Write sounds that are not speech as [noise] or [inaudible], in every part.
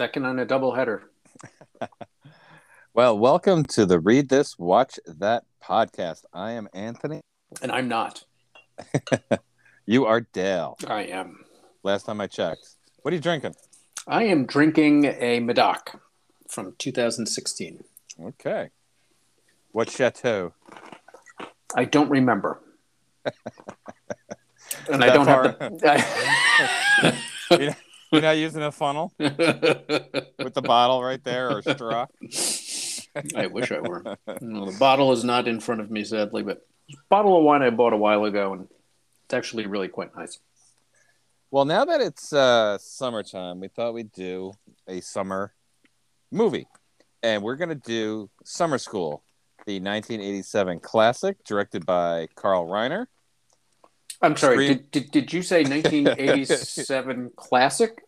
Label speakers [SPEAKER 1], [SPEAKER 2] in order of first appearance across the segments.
[SPEAKER 1] Second on a double header. [laughs]
[SPEAKER 2] Well, welcome to the Read This, Watch That podcast. I am Anthony.
[SPEAKER 1] And I'm not. [laughs]
[SPEAKER 2] You are Dale.
[SPEAKER 1] I am.
[SPEAKER 2] Last time I checked. What are you drinking?
[SPEAKER 1] I am drinking a Medoc from 2016.
[SPEAKER 2] Okay. What chateau?
[SPEAKER 1] I don't remember. [laughs] and I don't
[SPEAKER 2] far-
[SPEAKER 1] have
[SPEAKER 2] You're you're not using a funnel [laughs] with the bottle right there or straw?
[SPEAKER 1] I wish I were. No, the bottle is not in front of me, sadly, but a bottle of wine I bought a while ago, and it's actually really quite nice.
[SPEAKER 2] Well, now that it's uh, summertime, we thought we'd do a summer movie. And we're going to do Summer School, the 1987 classic directed by Carl Reiner.
[SPEAKER 1] I'm sorry,
[SPEAKER 2] Scream-
[SPEAKER 1] did, did, did you say [laughs] 1987 classic?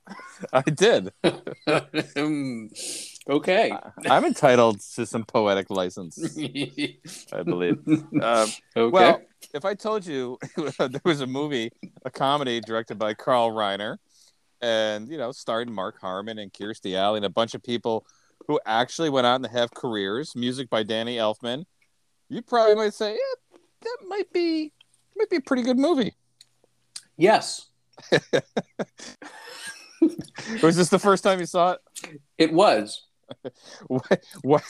[SPEAKER 2] I did. [laughs]
[SPEAKER 1] Okay.
[SPEAKER 2] I'm entitled to some poetic license, I believe. [laughs] Um,
[SPEAKER 1] okay.
[SPEAKER 2] Well, if I told you there was a movie, a comedy directed by Carl Reiner, and you know, starring Mark Harmon and Kirstie Alley and a bunch of people who actually went on to have careers, music by Danny Elfman, you probably might say, yeah, that might be might be a pretty good movie.
[SPEAKER 1] yes, [laughs]
[SPEAKER 2] Was this the first time you saw it?
[SPEAKER 1] it was. [laughs]
[SPEAKER 2] What what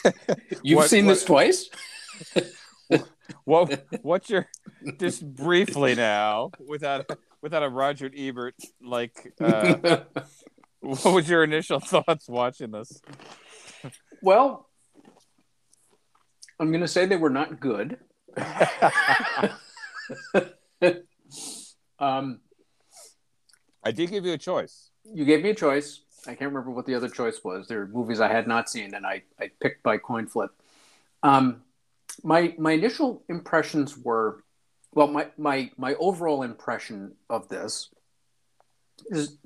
[SPEAKER 1] You've
[SPEAKER 2] What-
[SPEAKER 1] seen
[SPEAKER 2] what-
[SPEAKER 1] this twice? [laughs]
[SPEAKER 2] what what's your just briefly now without without a Roger Ebert like uh, what was your initial thoughts watching this?
[SPEAKER 1] well, I'm going to say they were not good. [laughs] um,
[SPEAKER 2] I did give you a choice.
[SPEAKER 1] you gave me a choice. I can't remember what the other choice was. There were movies I had not seen, and I, I picked by coin flip. Um, my my initial impressions were, well, my my my overall impression of this is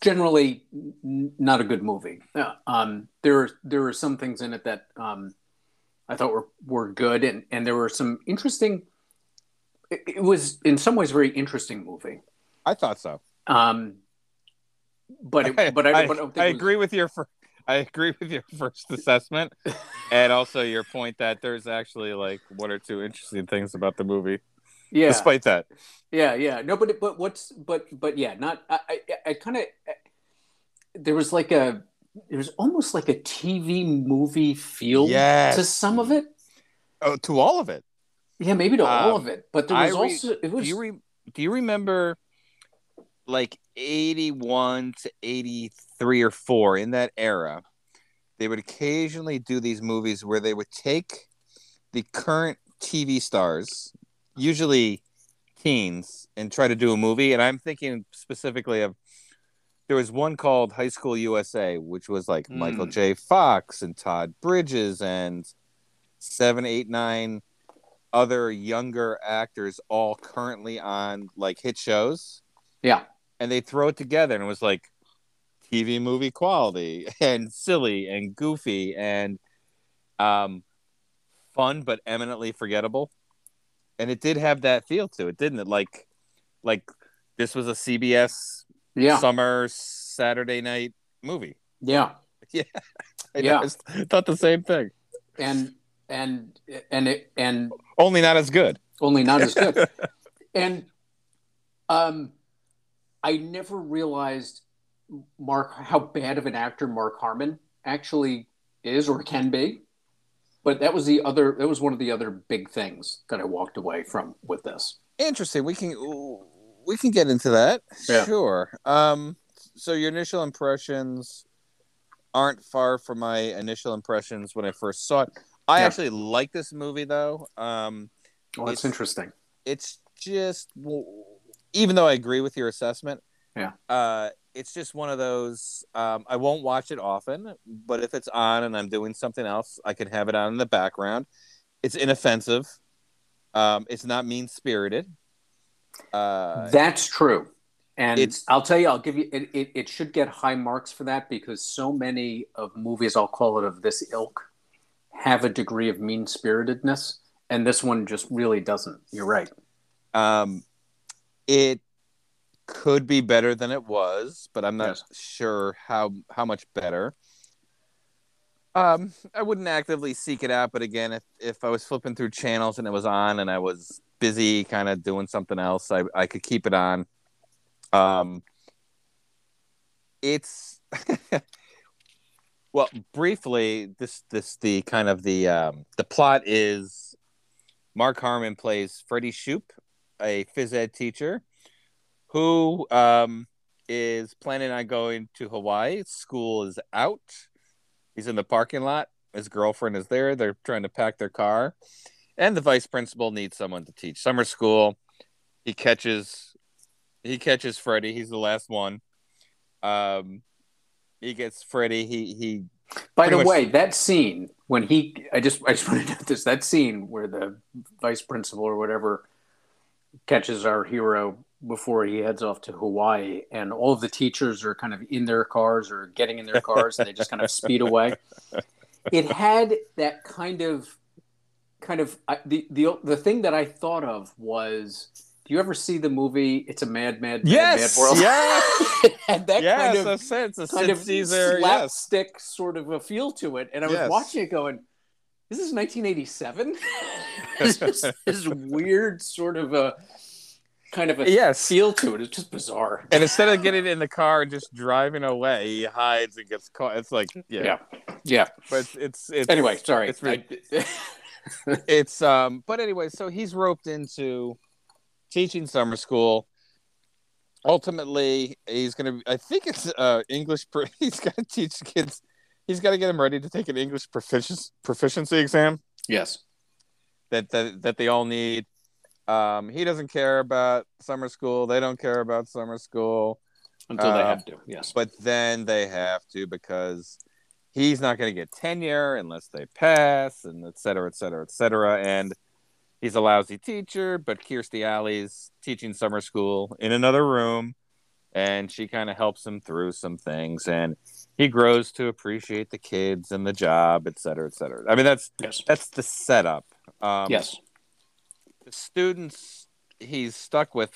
[SPEAKER 1] generally not a good movie. Uh, um, there there are some things in it that um, I thought were were good, and and there were some interesting. It, it was in some ways a very interesting movie.
[SPEAKER 2] I thought so.
[SPEAKER 1] Um, but it, but I, [laughs] but I,
[SPEAKER 2] I
[SPEAKER 1] it was-
[SPEAKER 2] agree with your fir- I agree with your first [laughs] assessment, and also your point that there's actually like one or two interesting things about the movie.
[SPEAKER 1] yeah,
[SPEAKER 2] Despite that,
[SPEAKER 1] yeah, yeah. No, but but what's but but yeah, not I I, I kind of there was like a there was almost like a TV movie feel
[SPEAKER 2] Yes.
[SPEAKER 1] to some of it.
[SPEAKER 2] oh, to all of it.
[SPEAKER 1] Yeah, maybe to all
[SPEAKER 2] Um,
[SPEAKER 1] of it, but there was
[SPEAKER 2] re-
[SPEAKER 1] also it
[SPEAKER 2] Do
[SPEAKER 1] was
[SPEAKER 2] you re- do you remember like 81 to 83 or 4 in that era? They would occasionally do these movies where they would take the current TV stars, usually teens, and try to do a movie. And I'm thinking specifically of there was one called High School USA, which was like Michael
[SPEAKER 1] Mm.
[SPEAKER 2] J. Fox and Todd Bridges and seven, eight, nine other younger actors all currently on like hit shows.
[SPEAKER 1] yeah
[SPEAKER 2] And they throw it together and it was like TV movie quality [laughs] and silly and goofy and um fun but eminently forgettable. And it did have that feel to it, didn't it? Like like this was a CBS
[SPEAKER 1] yeah
[SPEAKER 2] summer Saturday night movie. [laughs]
[SPEAKER 1] yeah
[SPEAKER 2] I
[SPEAKER 1] Yeah.
[SPEAKER 2] just thought the same thing.
[SPEAKER 1] and and and it and
[SPEAKER 2] Only not as good.
[SPEAKER 1] only not as good. [laughs] and um, I never realized Mark how bad of an actor Mark Harmon actually is or can be. But that was the other. That was one of the other big things that I walked away from with this.
[SPEAKER 2] Interesting. We can we can get into that.
[SPEAKER 1] Yeah.
[SPEAKER 2] Sure. Um so your initial impressions aren't far from my initial impressions when I first saw it. I
[SPEAKER 1] Yeah.
[SPEAKER 2] actually like this movie though. Um
[SPEAKER 1] Well, that's
[SPEAKER 2] It's-
[SPEAKER 1] interesting.
[SPEAKER 2] it's just even though I agree with your assessment,
[SPEAKER 1] Yeah.
[SPEAKER 2] uh, it's just one of those. Um, I won't watch it often, but if it's on and I'm doing something else, I can have it on in the background. It's inoffensive. Um, it's not mean spirited. Uh,
[SPEAKER 1] That's true. And
[SPEAKER 2] it's-
[SPEAKER 1] I'll tell you, I'll give you. It, it, it should get high marks for that because so many of movies, I'll call it of this ilk, have a degree of mean spiritedness, and this one just really doesn't. You're right.
[SPEAKER 2] um, it could be better than it was, but I'm not
[SPEAKER 1] Yes.
[SPEAKER 2] sure how how much better. Um, I wouldn't actively seek it out, but again, if if I was flipping through channels and it was on and I was busy kind of doing something else, I I could keep it on. Um, it's [laughs] well, briefly, this this the kind of the um, the plot is Mark Harmon plays Freddie Shoop, a phys ed teacher who um, is planning on going to Hawaii. School is out. He's in the parking lot. His girlfriend is there. They're trying to pack their car, and the vice principal needs someone to teach summer school. He catches he catches Freddie. He's the last one. Um, he gets Freddy. He he
[SPEAKER 1] By the
[SPEAKER 2] much-
[SPEAKER 1] way, that scene when he, I just, I just [laughs] want to note this. That scene where the vice principal or whatever catches our hero before he heads off to Hawaii, and all of the teachers are kind of in their cars or getting in their cars, and they just kind of speed away. [laughs] It had that kind of, kind of I, the the the thing that I thought of was. Do you ever see the movie "It's a Mad, Mad, Mad,
[SPEAKER 2] yes
[SPEAKER 1] Mad World"?
[SPEAKER 2] yeah [laughs]
[SPEAKER 1] had that
[SPEAKER 2] yes
[SPEAKER 1] kind of
[SPEAKER 2] said it's a
[SPEAKER 1] kind of
[SPEAKER 2] Caesar yes
[SPEAKER 1] slapstick sort of a feel to it. And I was
[SPEAKER 2] Yes.
[SPEAKER 1] watching it going, this is 1987? [laughs] it's just [laughs] this weird sort of a kind of a
[SPEAKER 2] yes
[SPEAKER 1] feel to it. It's just bizarre.
[SPEAKER 2] and instead of getting in the car and just driving away, he hides and gets caught. It's like yeah,
[SPEAKER 1] Yeah. Yeah.
[SPEAKER 2] but it's it's, it's
[SPEAKER 1] Anyway, sorry.
[SPEAKER 2] it's
[SPEAKER 1] I-
[SPEAKER 2] it's um but anyway so he's roped into teaching summer school ultimately he's gonna i think it's uh english [laughs] he's gonna teach kids he's got to get them ready to take an english proficiency proficiency exam
[SPEAKER 1] yes.
[SPEAKER 2] that, that that they all need um he doesn't care about summer school they don't care about summer school
[SPEAKER 1] Until they
[SPEAKER 2] Uh,
[SPEAKER 1] have to. Yes.
[SPEAKER 2] but then they have to because he's not going to get tenure unless they pass and et cetera et cetera et cetera and he's a lousy teacher but kirstie alley's teaching summer school in another room and she kind of helps him through some things and he grows to appreciate the kids and the job et cetera et cetera i mean that's
[SPEAKER 1] Yes.
[SPEAKER 2] that's the setup um,
[SPEAKER 1] yes.
[SPEAKER 2] the students he's stuck with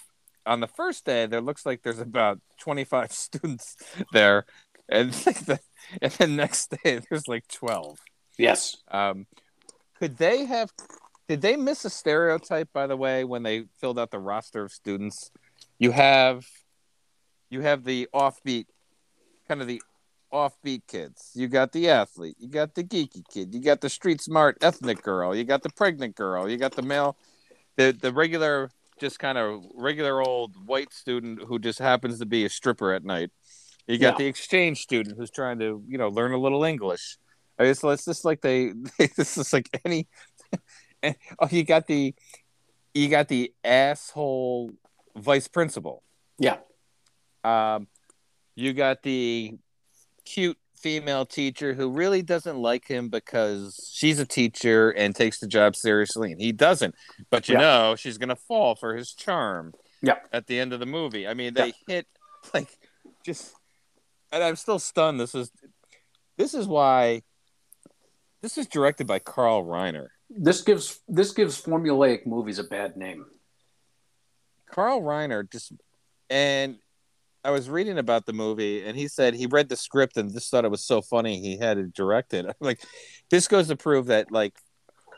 [SPEAKER 2] on the first day there looks like there's about 25 [laughs] students there and [laughs] the, and the next day there's like 12
[SPEAKER 1] Yes.
[SPEAKER 2] um, could they have did they miss a stereotype by the way when they filled out the roster of students you have you have the offbeat kind of the offbeat kids you got the athlete you got the geeky kid you got the street smart ethnic girl you got the pregnant girl you got the male the the regular just kind of regular old white student who just happens to be a stripper at night you got
[SPEAKER 1] Yeah.
[SPEAKER 2] the exchange student who's trying to you know learn a little english I just, it's just like they, [laughs] this is like any. [laughs] Oh, you got the, you got the asshole vice principal.
[SPEAKER 1] Yeah.
[SPEAKER 2] Um, you got the cute female teacher who really doesn't like him because she's a teacher and takes the job seriously, and he doesn't. But you
[SPEAKER 1] Yeah.
[SPEAKER 2] know, she's gonna fall for his charm.
[SPEAKER 1] Yeah.
[SPEAKER 2] At the end of the movie, I mean, they hit like just, and I'm still stunned. This is, this is why. This is directed by Carl Reiner.
[SPEAKER 1] This gives this gives formulaic movies a bad name.
[SPEAKER 2] Carl Reiner just and I was reading about the movie and he said he read the script and just thought it was so funny he had to direct it. [laughs] Like this goes to prove that like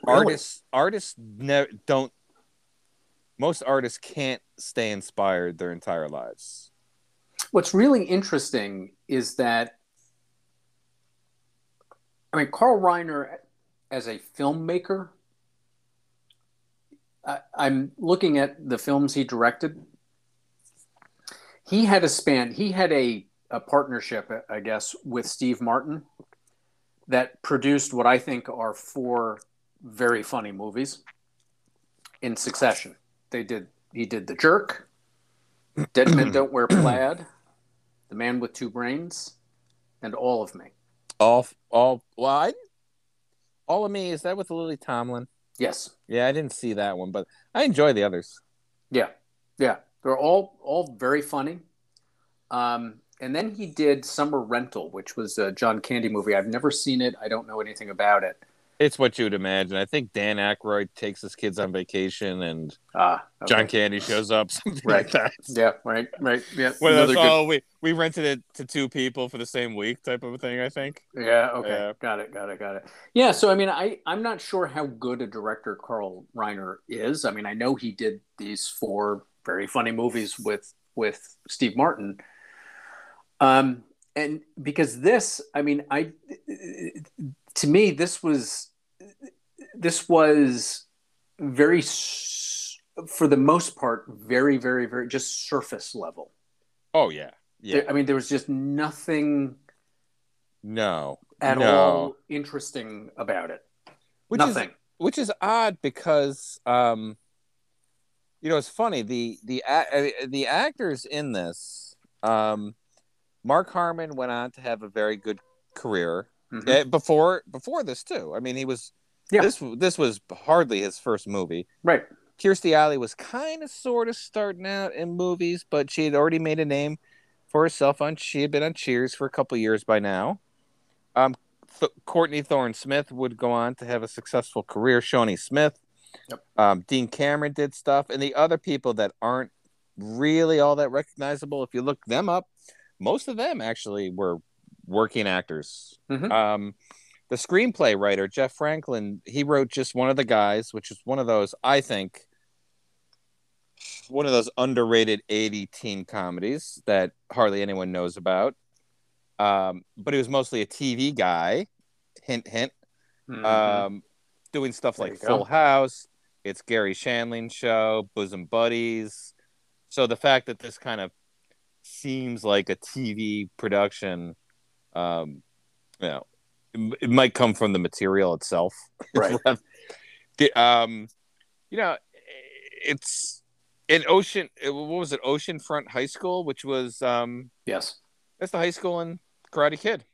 [SPEAKER 1] Really?
[SPEAKER 2] artists artists never don't most artists can't stay inspired their entire lives.
[SPEAKER 1] What's really interesting is that I mean Carl Reiner as a filmmaker I, I'm looking at the films he directed. He had a span. He had a, a partnership, I guess, with Steve Martin that produced what I think are four very funny movies in succession. They did. He did The Jerk, Dead Men Don't Wear [clears throat] Plaid, The Man with Two Brains, and All of Me.
[SPEAKER 2] All all well I, all of me is that with Lily Tomlin?
[SPEAKER 1] Yes.
[SPEAKER 2] Yeah, I didn't see that one, but I enjoy the others.
[SPEAKER 1] Yeah, yeah, they're all all very funny. Um, and then he did Summer Rental, which was a John Candy movie. I've never seen it. I don't know anything about it.
[SPEAKER 2] It's what you'd imagine. I think Dan Aykroyd takes his kids on vacation, and
[SPEAKER 1] Ah, okay.
[SPEAKER 2] John Candy shows up, [laughs] something
[SPEAKER 1] Right.
[SPEAKER 2] like that.
[SPEAKER 1] Yeah, right, right. Yeah,
[SPEAKER 2] those,
[SPEAKER 1] good-
[SPEAKER 2] oh, we we rented it to two people for the same week type of a thing. I think.
[SPEAKER 1] Yeah. Okay.
[SPEAKER 2] Yeah.
[SPEAKER 1] Got it. Got it. Got it. Yeah. So I mean, I I'm not sure how good a director Carl Reiner is. I mean, I know he did these four very funny movies with with Steve Martin. Um, and because this, I mean, I to me this was this was very for the most part very very very just surface level.
[SPEAKER 2] Oh yeah, yeah.
[SPEAKER 1] There- I mean, there was just nothing
[SPEAKER 2] No,
[SPEAKER 1] at
[SPEAKER 2] no.
[SPEAKER 1] all interesting about it.
[SPEAKER 2] Which
[SPEAKER 1] Nothing.
[SPEAKER 2] is which is odd because um, you know it's funny the the the actors in this um, Mark Harmon went on to have a very good career
[SPEAKER 1] Mhm.
[SPEAKER 2] eh, before before this too. I mean he was
[SPEAKER 1] Yeah.
[SPEAKER 2] this this was hardly his first movie.
[SPEAKER 1] Right.
[SPEAKER 2] Kirstie Alley was kind of sort of starting out in movies, but she had already made a name for herself on. She had been on Cheers for a couple years by now. Um, Th- Courtney Thorne Smith would go on to have a successful career. Shawnee Smith,
[SPEAKER 1] Yep.
[SPEAKER 2] um, Dean Cameron did stuff, and the other people that aren't really all that recognizable. If you look them up, most of them actually were working actors.
[SPEAKER 1] Mhm.
[SPEAKER 2] Um, the screenplay writer Jeff Franklin, he wrote just one of the guys, which is one of those I think one of those underrated 80 teen comedies that hardly anyone knows about. Um, but he was mostly a TV guy. Hint, hint.
[SPEAKER 1] Mhm.
[SPEAKER 2] Um, doing stuff
[SPEAKER 1] There
[SPEAKER 2] like
[SPEAKER 1] you go.
[SPEAKER 2] Full House. It's Garry Shandling show, Bosom Buddies. So the fact that this kind of seems like a TV production, um, you know, it, it might come from the material itself. [laughs]
[SPEAKER 1] Right.
[SPEAKER 2] The, um, you know, it's in Ocean. What was it? Oceanfront High School, which was um,
[SPEAKER 1] yes.
[SPEAKER 2] that's the high school in Karate Kid.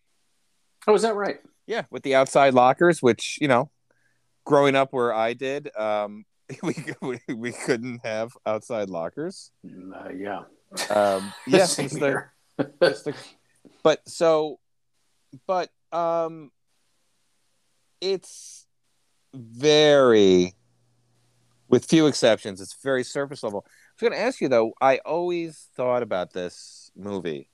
[SPEAKER 1] Oh, is that right?
[SPEAKER 2] Yeah, with the outside lockers, which you know, growing up where I did, um, [laughs] we we, we couldn't have outside lockers.
[SPEAKER 1] Mm, Uh, yeah.
[SPEAKER 2] Um, yes, [laughs]
[SPEAKER 1] Same
[SPEAKER 2] it's the,
[SPEAKER 1] here.
[SPEAKER 2] it's the, but so, but um, it's very, with few exceptions, it's very surface level. I was going to ask you though. I always thought about this movie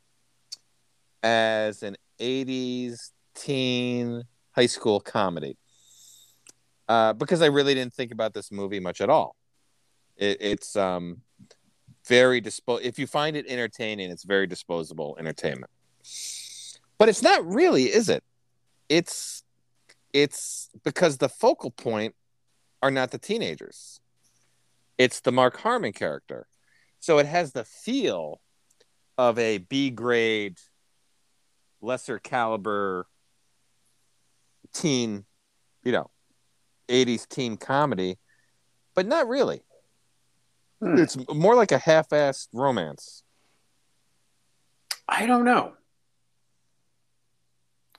[SPEAKER 2] as an '80s teen high school comedy uh, because I really didn't think about this movie much at all. It, it's um, very dispo. If you find it entertaining, it's very disposable entertainment. But it's not really, is it? It's it's because the focal point are not the teenagers. It's the Mark Harmon character. So it has the feel of a B grade, lesser caliber teen, you know, 80s teen comedy, but not really.
[SPEAKER 1] Hmm.
[SPEAKER 2] It's more like a half assed romance.
[SPEAKER 1] I don't know.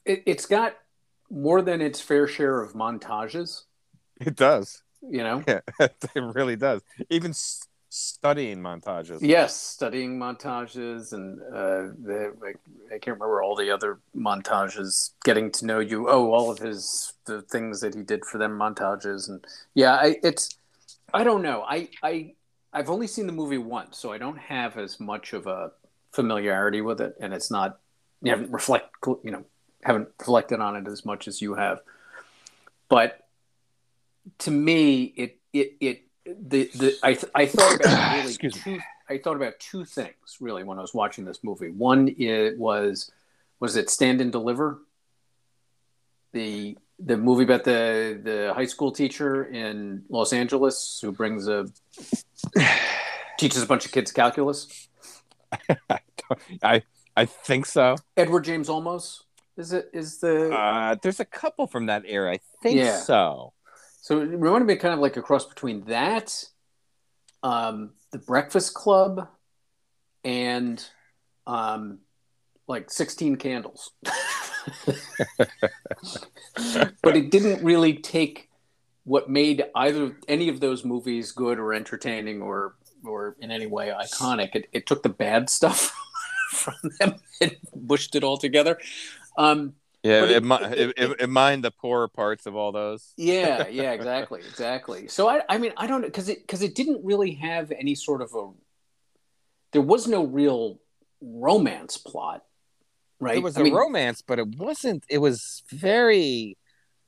[SPEAKER 1] It, it's got more than its fair share of montages.
[SPEAKER 2] It does.
[SPEAKER 1] You know.
[SPEAKER 2] Yeah, [laughs] it really does. Even s- studying montages.
[SPEAKER 1] Yes, studying montages and uh, the, I, I can't remember all the other montages. Getting to know you. Oh, all of his the things that he did for them montages and yeah, I, it's I don't know. I I I've only seen the movie once, so I don't have as much of a familiarity with it, and it's not you haven't reflect you know haven't reflected on it as much as you have. But to me, it it it the the I th- I thought about [coughs] really two I thought about two things really when I was watching this movie. One it was was it Stand and Deliver, the the movie about the the high school teacher in Los Angeles who brings a [sighs] teaches a bunch of kids calculus. [laughs]
[SPEAKER 2] I I think so.
[SPEAKER 1] Edward James Olmos is it is the
[SPEAKER 2] Uh, there's a couple from that era. I think
[SPEAKER 1] Yeah.
[SPEAKER 2] so.
[SPEAKER 1] So it reminded me kind of like a cross between that, um, the Breakfast Club, and um, like Sixteen Candles. [laughs] but it didn't really take what made either any of those movies good or entertaining or or in any way iconic. It, it took the bad stuff [laughs] from them and [laughs] bushed it all together. Um,
[SPEAKER 2] Yeah, it,
[SPEAKER 1] it- it-
[SPEAKER 2] it, it, it mined the poorer parts of all those.
[SPEAKER 1] Yeah, [laughs] yeah, exactly, exactly. So I, I mean, I don't know, because it, because it didn't really have any sort of a. There was no real romance plot, right?
[SPEAKER 2] It was
[SPEAKER 1] I
[SPEAKER 2] a
[SPEAKER 1] mean,
[SPEAKER 2] romance, but it wasn't. It was very.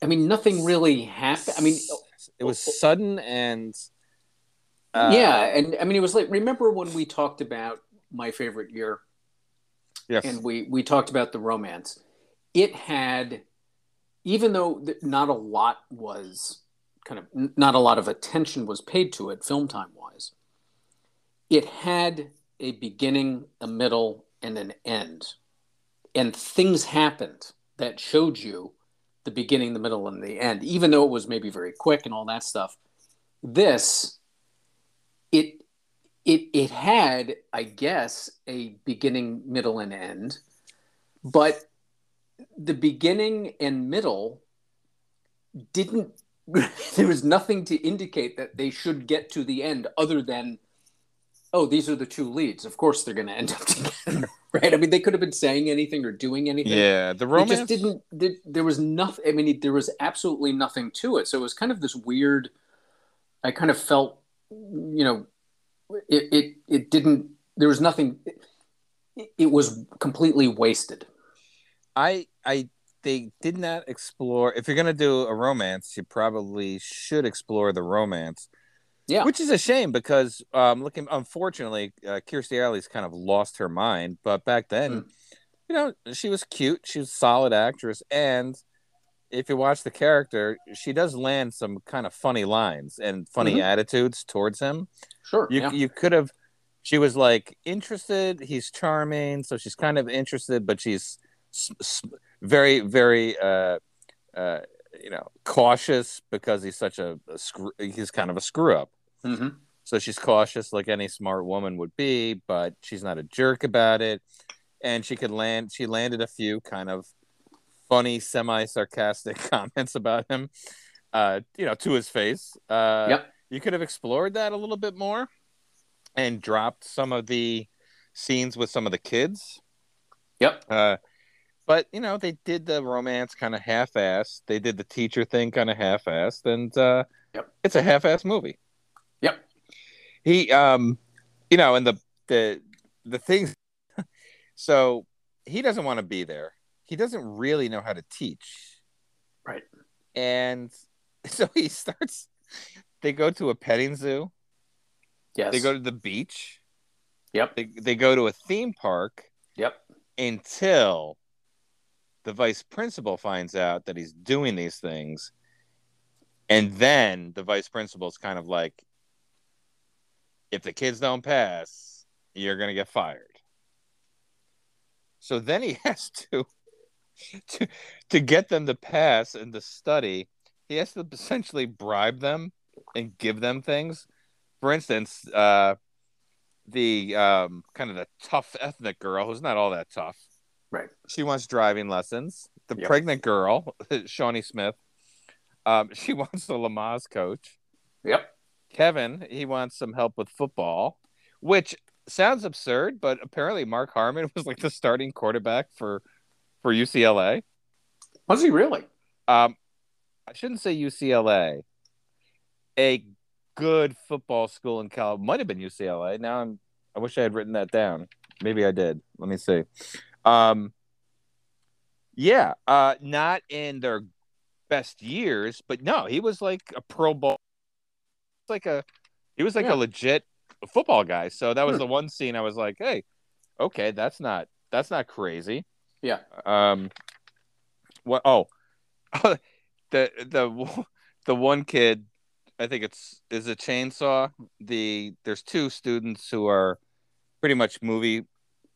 [SPEAKER 1] I mean, nothing really happened. I mean,
[SPEAKER 2] it was sudden and. uh,
[SPEAKER 1] yeah, and I mean, it was like remember when we talked about my favorite year,
[SPEAKER 2] Yes.
[SPEAKER 1] and we we talked about the romance. It had, even though not a lot was kind of not a lot of attention was paid to it film time wise. It had a beginning, a middle, and an end, and things happened that showed you the beginning, the middle, and the end. Even though it was maybe very quick and all that stuff, this it it it had i guess a beginning middle and end but the beginning and middle didn't [laughs] there was nothing to indicate that they should get to the end other than oh these are the two leads. Of course they're going to end up [laughs] together right? I mean they could have been saying anything or doing anything.
[SPEAKER 2] Yeah, the
[SPEAKER 1] it
[SPEAKER 2] romance
[SPEAKER 1] just didn't there, there was nothing i mean there was absolutely nothing to it. So it was kind of this weird i kind of felt you know it it, it didn't there was nothing it, it was completely wasted
[SPEAKER 2] I I they did not explore. If you're gonna do a romance, you probably should explore the romance.
[SPEAKER 1] Yeah.
[SPEAKER 2] which is a shame because um, looking unfortunately, uh, Kirstie Alley's kind of lost her mind. But back then,
[SPEAKER 1] Mm.
[SPEAKER 2] you know, she was cute. She was a solid actress, and if you watch the character, she does land some kind of funny lines and funny
[SPEAKER 1] Mhm.
[SPEAKER 2] attitudes towards him.
[SPEAKER 1] sure
[SPEAKER 2] You
[SPEAKER 1] yeah.
[SPEAKER 2] you could have. She was like interested. He's charming, so she's kind of interested, but she's very very uh, uh, you know cautious because he's such a, a screw. He's kind of a screw up.
[SPEAKER 1] Mhm.
[SPEAKER 2] So she's cautious, like any smart woman would be, but she's not a jerk about it. And she could land. She landed a few kind of funny, semi sarcastic [laughs] comments about him. Uh, you know, to his face. Uh,
[SPEAKER 1] Yep.
[SPEAKER 2] You could have explored that a little bit more, and dropped some of the scenes with some of the kids.
[SPEAKER 1] yep
[SPEAKER 2] Uh, but you know, they did the romance kind of half-assed. They did the teacher thing kind of half-assed, and uh,
[SPEAKER 1] Yep.
[SPEAKER 2] it's a half-assed movie.
[SPEAKER 1] Yep.
[SPEAKER 2] He, um, you know, and the the the things. [laughs] so he doesn't want to be there. He doesn't really know how to teach.
[SPEAKER 1] Right.
[SPEAKER 2] And [laughs] so he starts. They go to a petting zoo.
[SPEAKER 1] yes
[SPEAKER 2] They go to the beach.
[SPEAKER 1] Yep.
[SPEAKER 2] They they go to a theme park
[SPEAKER 1] yep
[SPEAKER 2] until the vice principal finds out that he's doing these things. And then the vice principal's kind of like, if the kids don't pass, you're going to get fired. So then he [laughs] has to, to, to get them to pass and to study, he has to essentially bribe them and give them things. For instance, uh, the um, kind of the tough ethnic girl who's not all that tough.
[SPEAKER 1] Right.
[SPEAKER 2] She wants driving lessons. The
[SPEAKER 1] Yep.
[SPEAKER 2] pregnant girl, [laughs] Shawnee Smith, um, [laughs] she wants a Lamaze coach.
[SPEAKER 1] yep
[SPEAKER 2] Kevin, he wants some help with football, which sounds absurd, but apparently Mark Harmon [laughs] was like the starting quarterback for for UCLA.
[SPEAKER 1] was he really
[SPEAKER 2] Um, I shouldn't say UCLA. A good football school in Cal might have been UCLA. Now I'm. I wish I had written that down. Maybe I did. Let me see. Um, yeah, uh, not in their best years, but no, he was like a Pro Bowl. Like a, he was like
[SPEAKER 1] Yeah.
[SPEAKER 2] a legit football guy. So that was
[SPEAKER 1] Hmm.
[SPEAKER 2] the one scene I was like, hey, okay, that's not that's not crazy.
[SPEAKER 1] Yeah.
[SPEAKER 2] Um. What? Oh, [laughs] the the [laughs] the one kid. I think it's is a chainsaw. The there's two students who are pretty much movie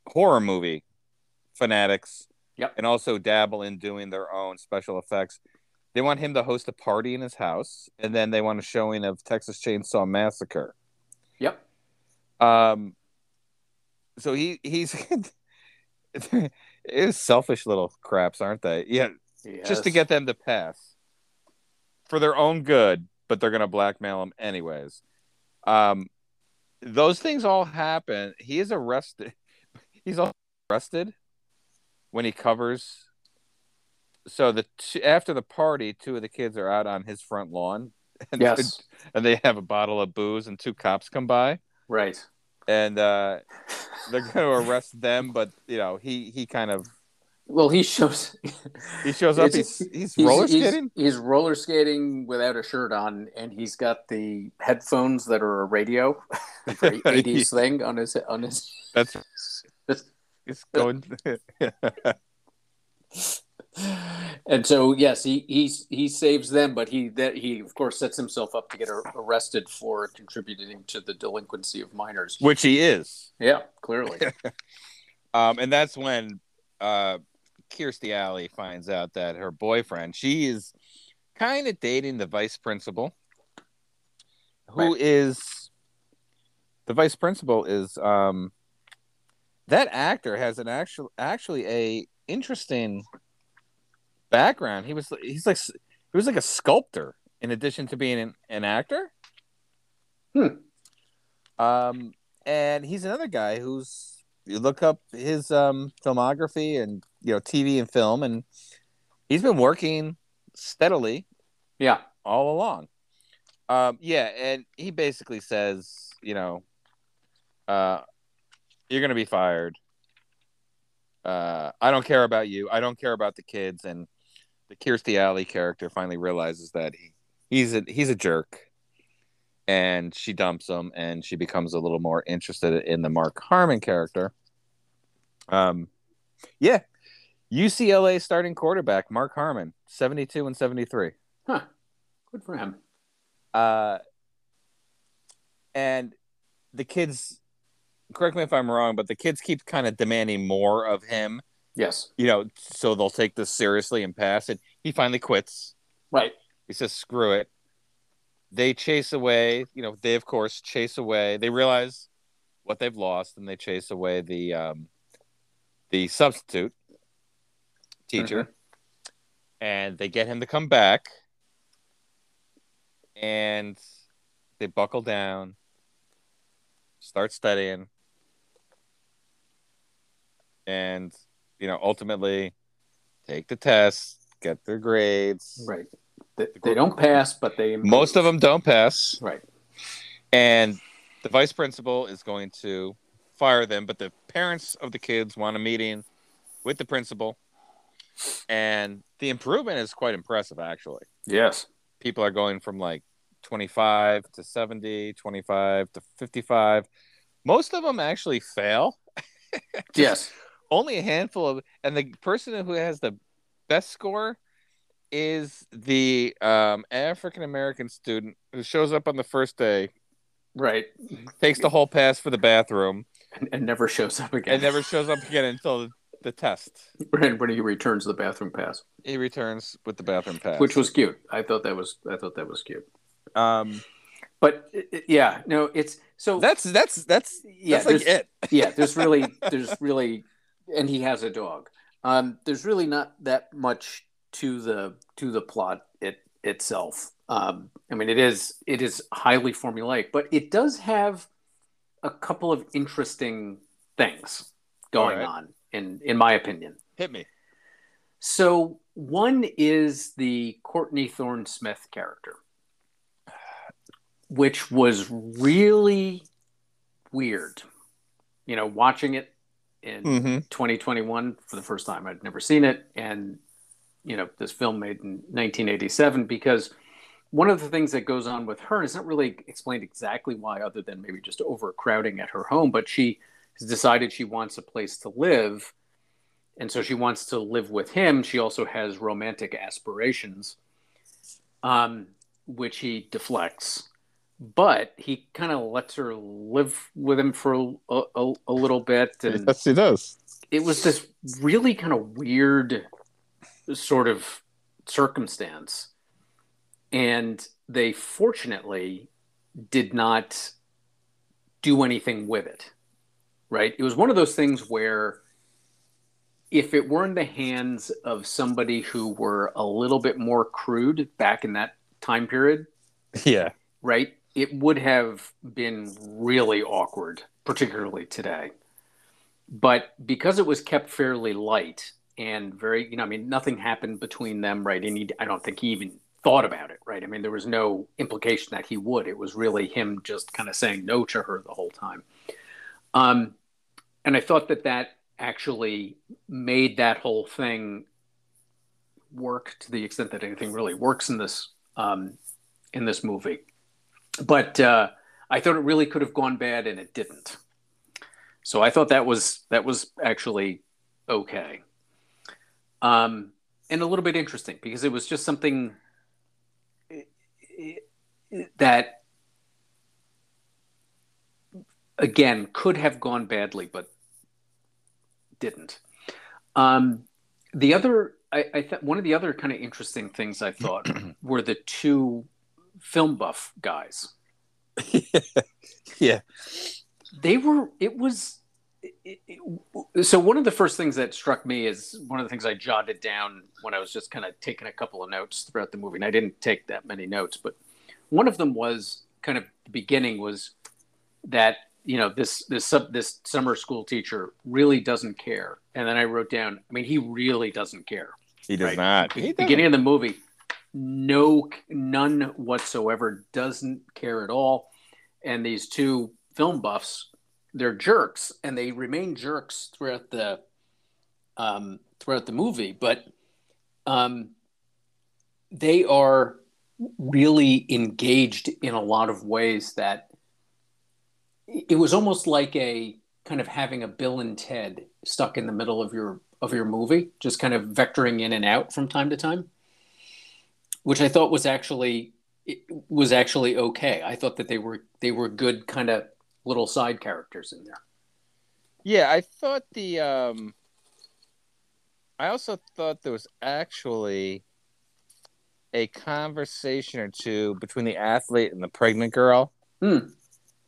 [SPEAKER 2] horror movie fanatics.
[SPEAKER 1] Yep.
[SPEAKER 2] And also dabble in doing their own special effects. They want him to host a party in his house, and then they want a showing of Texas Chainsaw Massacre.
[SPEAKER 1] yep
[SPEAKER 2] Um, so he he's [laughs] it's selfish little craps, aren't they? Yeah, just to get them to pass for their own good, but they're gonna blackmail him anyways. Um, those things all happen. He is arrested. [laughs] He's arrested when he covers so the t- after the party, two of the kids are out on his front lawn, [laughs] and,
[SPEAKER 1] Yes. [laughs]
[SPEAKER 2] and they have a bottle of booze, and two cops come by,
[SPEAKER 1] Right.
[SPEAKER 2] and uh, [laughs] they're going to arrest them, but you know he he kind of
[SPEAKER 1] Well, he shows.
[SPEAKER 2] he shows up.
[SPEAKER 1] It's-
[SPEAKER 2] He's he's roller skating.
[SPEAKER 1] He's, he's roller skating without a shirt on, and he's got the headphones that are a radio, eighties thing on his on his.
[SPEAKER 2] That's he's going. [laughs]
[SPEAKER 1] And so, yes, he he's, he saves them, but he that he of course sets himself up to get ar- arrested for contributing to the delinquency of minors.
[SPEAKER 2] which he is.
[SPEAKER 1] Yeah, clearly. [laughs]
[SPEAKER 2] Um, and that's when uh, Kirstie Alley finds out that her boyfriend, she is kind of dating the vice principal, who is
[SPEAKER 1] Right.
[SPEAKER 2] the vice principal is um, that actor has an actual actually a interesting background. He was he's like he was like a sculptor in addition to being an, an actor.
[SPEAKER 1] Hmm.
[SPEAKER 2] Um, and he's another guy who's you look up his um filmography and you know TV and film, and he's been working steadily
[SPEAKER 1] Yeah,
[SPEAKER 2] all along. Um, yeah, and he basically says, you know, uh, you're gonna be fired. Uh, I don't care about you. I don't care about the kids. And the Kirstie Alley character finally realizes that he, he's a he's a jerk, and she dumps him, and she becomes a little more interested in the Mark Harmon character. Um, yeah, UCLA starting quarterback Mark Harmon, seventy two and seventy three.
[SPEAKER 1] Huh, good for him.
[SPEAKER 2] Uh, and the kids, correct me if I'm wrong, but the kids keep kind of demanding more of him,
[SPEAKER 1] Yes,
[SPEAKER 2] you know, so they'll take this seriously and pass it. He finally quits.
[SPEAKER 1] right.
[SPEAKER 2] He says, screw it. They chase away, you know, they of course chase away. They realize what they've lost and they chase away the um the substitute teacher and they get him to come back and they buckle down start studying and you know ultimately take the test get their grades
[SPEAKER 1] Right. They, they don't pass, but they
[SPEAKER 2] most of them don't pass
[SPEAKER 1] Right.
[SPEAKER 2] and the vice principal is going to fire them but the parents of the kids want a meeting with the principal and the improvement is quite impressive actually
[SPEAKER 1] Yes.
[SPEAKER 2] people are going from like 25 to 70 25 to 55 most of them actually fail [laughs]
[SPEAKER 1] Yes.
[SPEAKER 2] Only a handful of and the person who has the best score is the um, african american student who shows up on the first day
[SPEAKER 1] Right.
[SPEAKER 2] takes the whole pass for the bathroom
[SPEAKER 1] And, and never shows up again.
[SPEAKER 2] and never shows up again until the, the test
[SPEAKER 1] when when he returns the bathroom pass,
[SPEAKER 2] he returns with the bathroom pass
[SPEAKER 1] which was cute. I thought that was I thought that was cute.
[SPEAKER 2] um
[SPEAKER 1] But yeah, no, it's so
[SPEAKER 2] that's that's that's
[SPEAKER 1] yeah,
[SPEAKER 2] that's like it
[SPEAKER 1] yeah. There's really [laughs] there's really, and he has a dog. Um, there's really not that much to the to the plot it itself. Um, I mean, it is it is highly formulaic, but it does have a couple of interesting things going
[SPEAKER 2] right.
[SPEAKER 1] on in in my opinion.
[SPEAKER 2] hit me
[SPEAKER 1] So one is the Courtney Thorne Smith character, which was really weird. You know, watching it in
[SPEAKER 2] mm-hmm.
[SPEAKER 1] 2021 for the first time. I'd never seen it, and you know, this film made in 1987 because one of the things that goes on with her is not really explained exactly why, other than maybe just overcrowding at her home, but she has decided she wants a place to live. And so she wants to live with him. She also has romantic aspirations, um, which he deflects. But he kind of lets her live with him for a, a, a little bit. And
[SPEAKER 2] yes he does.
[SPEAKER 1] it was this really kind of weird sort of circumstance. And they fortunately did not do anything with it right? It was one of those things where if it were in the hands of somebody who were a little bit more crude back in that time period [laughs]
[SPEAKER 2] yeah.
[SPEAKER 1] right it would have been really awkward particularly today but because it was kept fairly light and very, you know, I mean, nothing happened between them, right? And he, I don't think he even thought about it, right? I mean, there was no implication that he would. It was really him just kind of saying no to her the whole time. Um, and I thought that that actually made that whole thing work to the extent that anything really works in this um, in this movie. But uh, I thought it really could have gone bad, and it didn't. So I thought that was that was actually okay, um, and a little bit interesting because it was just something that again could have gone badly, but didn't. Um, the other, I, I thought one of the other kind of interesting things I thought [clears throat] were the two film buff guys. [laughs]
[SPEAKER 2] yeah,
[SPEAKER 1] they were. It was. It, it, so one of the first things that struck me is one of the things I jotted down when I was just kind of taking a couple of notes throughout the movie, and I didn't take that many notes, but one of them was kind of the beginning was that you know this this sub this summer school teacher really doesn't care and then i wrote down i mean he really doesn't care
[SPEAKER 2] he does right? not
[SPEAKER 1] he beginning of the movie no none whatsoever doesn't care at all. And these two film buffs they're jerks and they remain jerks throughout the um throughout the movie. But um they are really engaged in a lot of ways that it was almost like a kind of having a Bill and Ted stuck in the middle of your of your movie, just kind of vectoring in and out from time to time, which I thought was actually was actually okay. I thought that they were they were good kind of little side characters in there.
[SPEAKER 2] Yeah, I thought the um I also thought there was actually a conversation or two between the athlete and the pregnant girl.
[SPEAKER 1] Hmm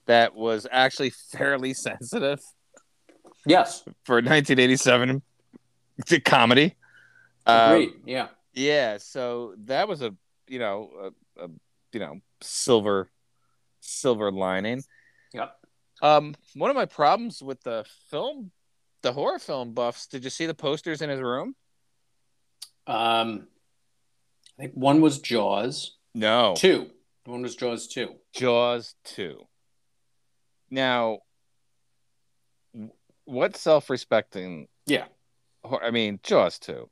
[SPEAKER 2] that was actually [laughs] fairly sensitive.
[SPEAKER 1] Yes.
[SPEAKER 2] For 1987 comedy.
[SPEAKER 1] Great. Um, yeah.
[SPEAKER 2] Yeah. So that was a you know a, a, you know silver silver lining.
[SPEAKER 1] Yep.
[SPEAKER 2] Um, one of my problems with the film, the horror film buffs. Did you see the posters in his room?
[SPEAKER 1] Um, I think one was Jaws.
[SPEAKER 2] No.
[SPEAKER 1] Two. One was Jaws two.
[SPEAKER 2] Jaws two. Now, what self-respecting?
[SPEAKER 1] Yeah,
[SPEAKER 2] I mean Jaws too.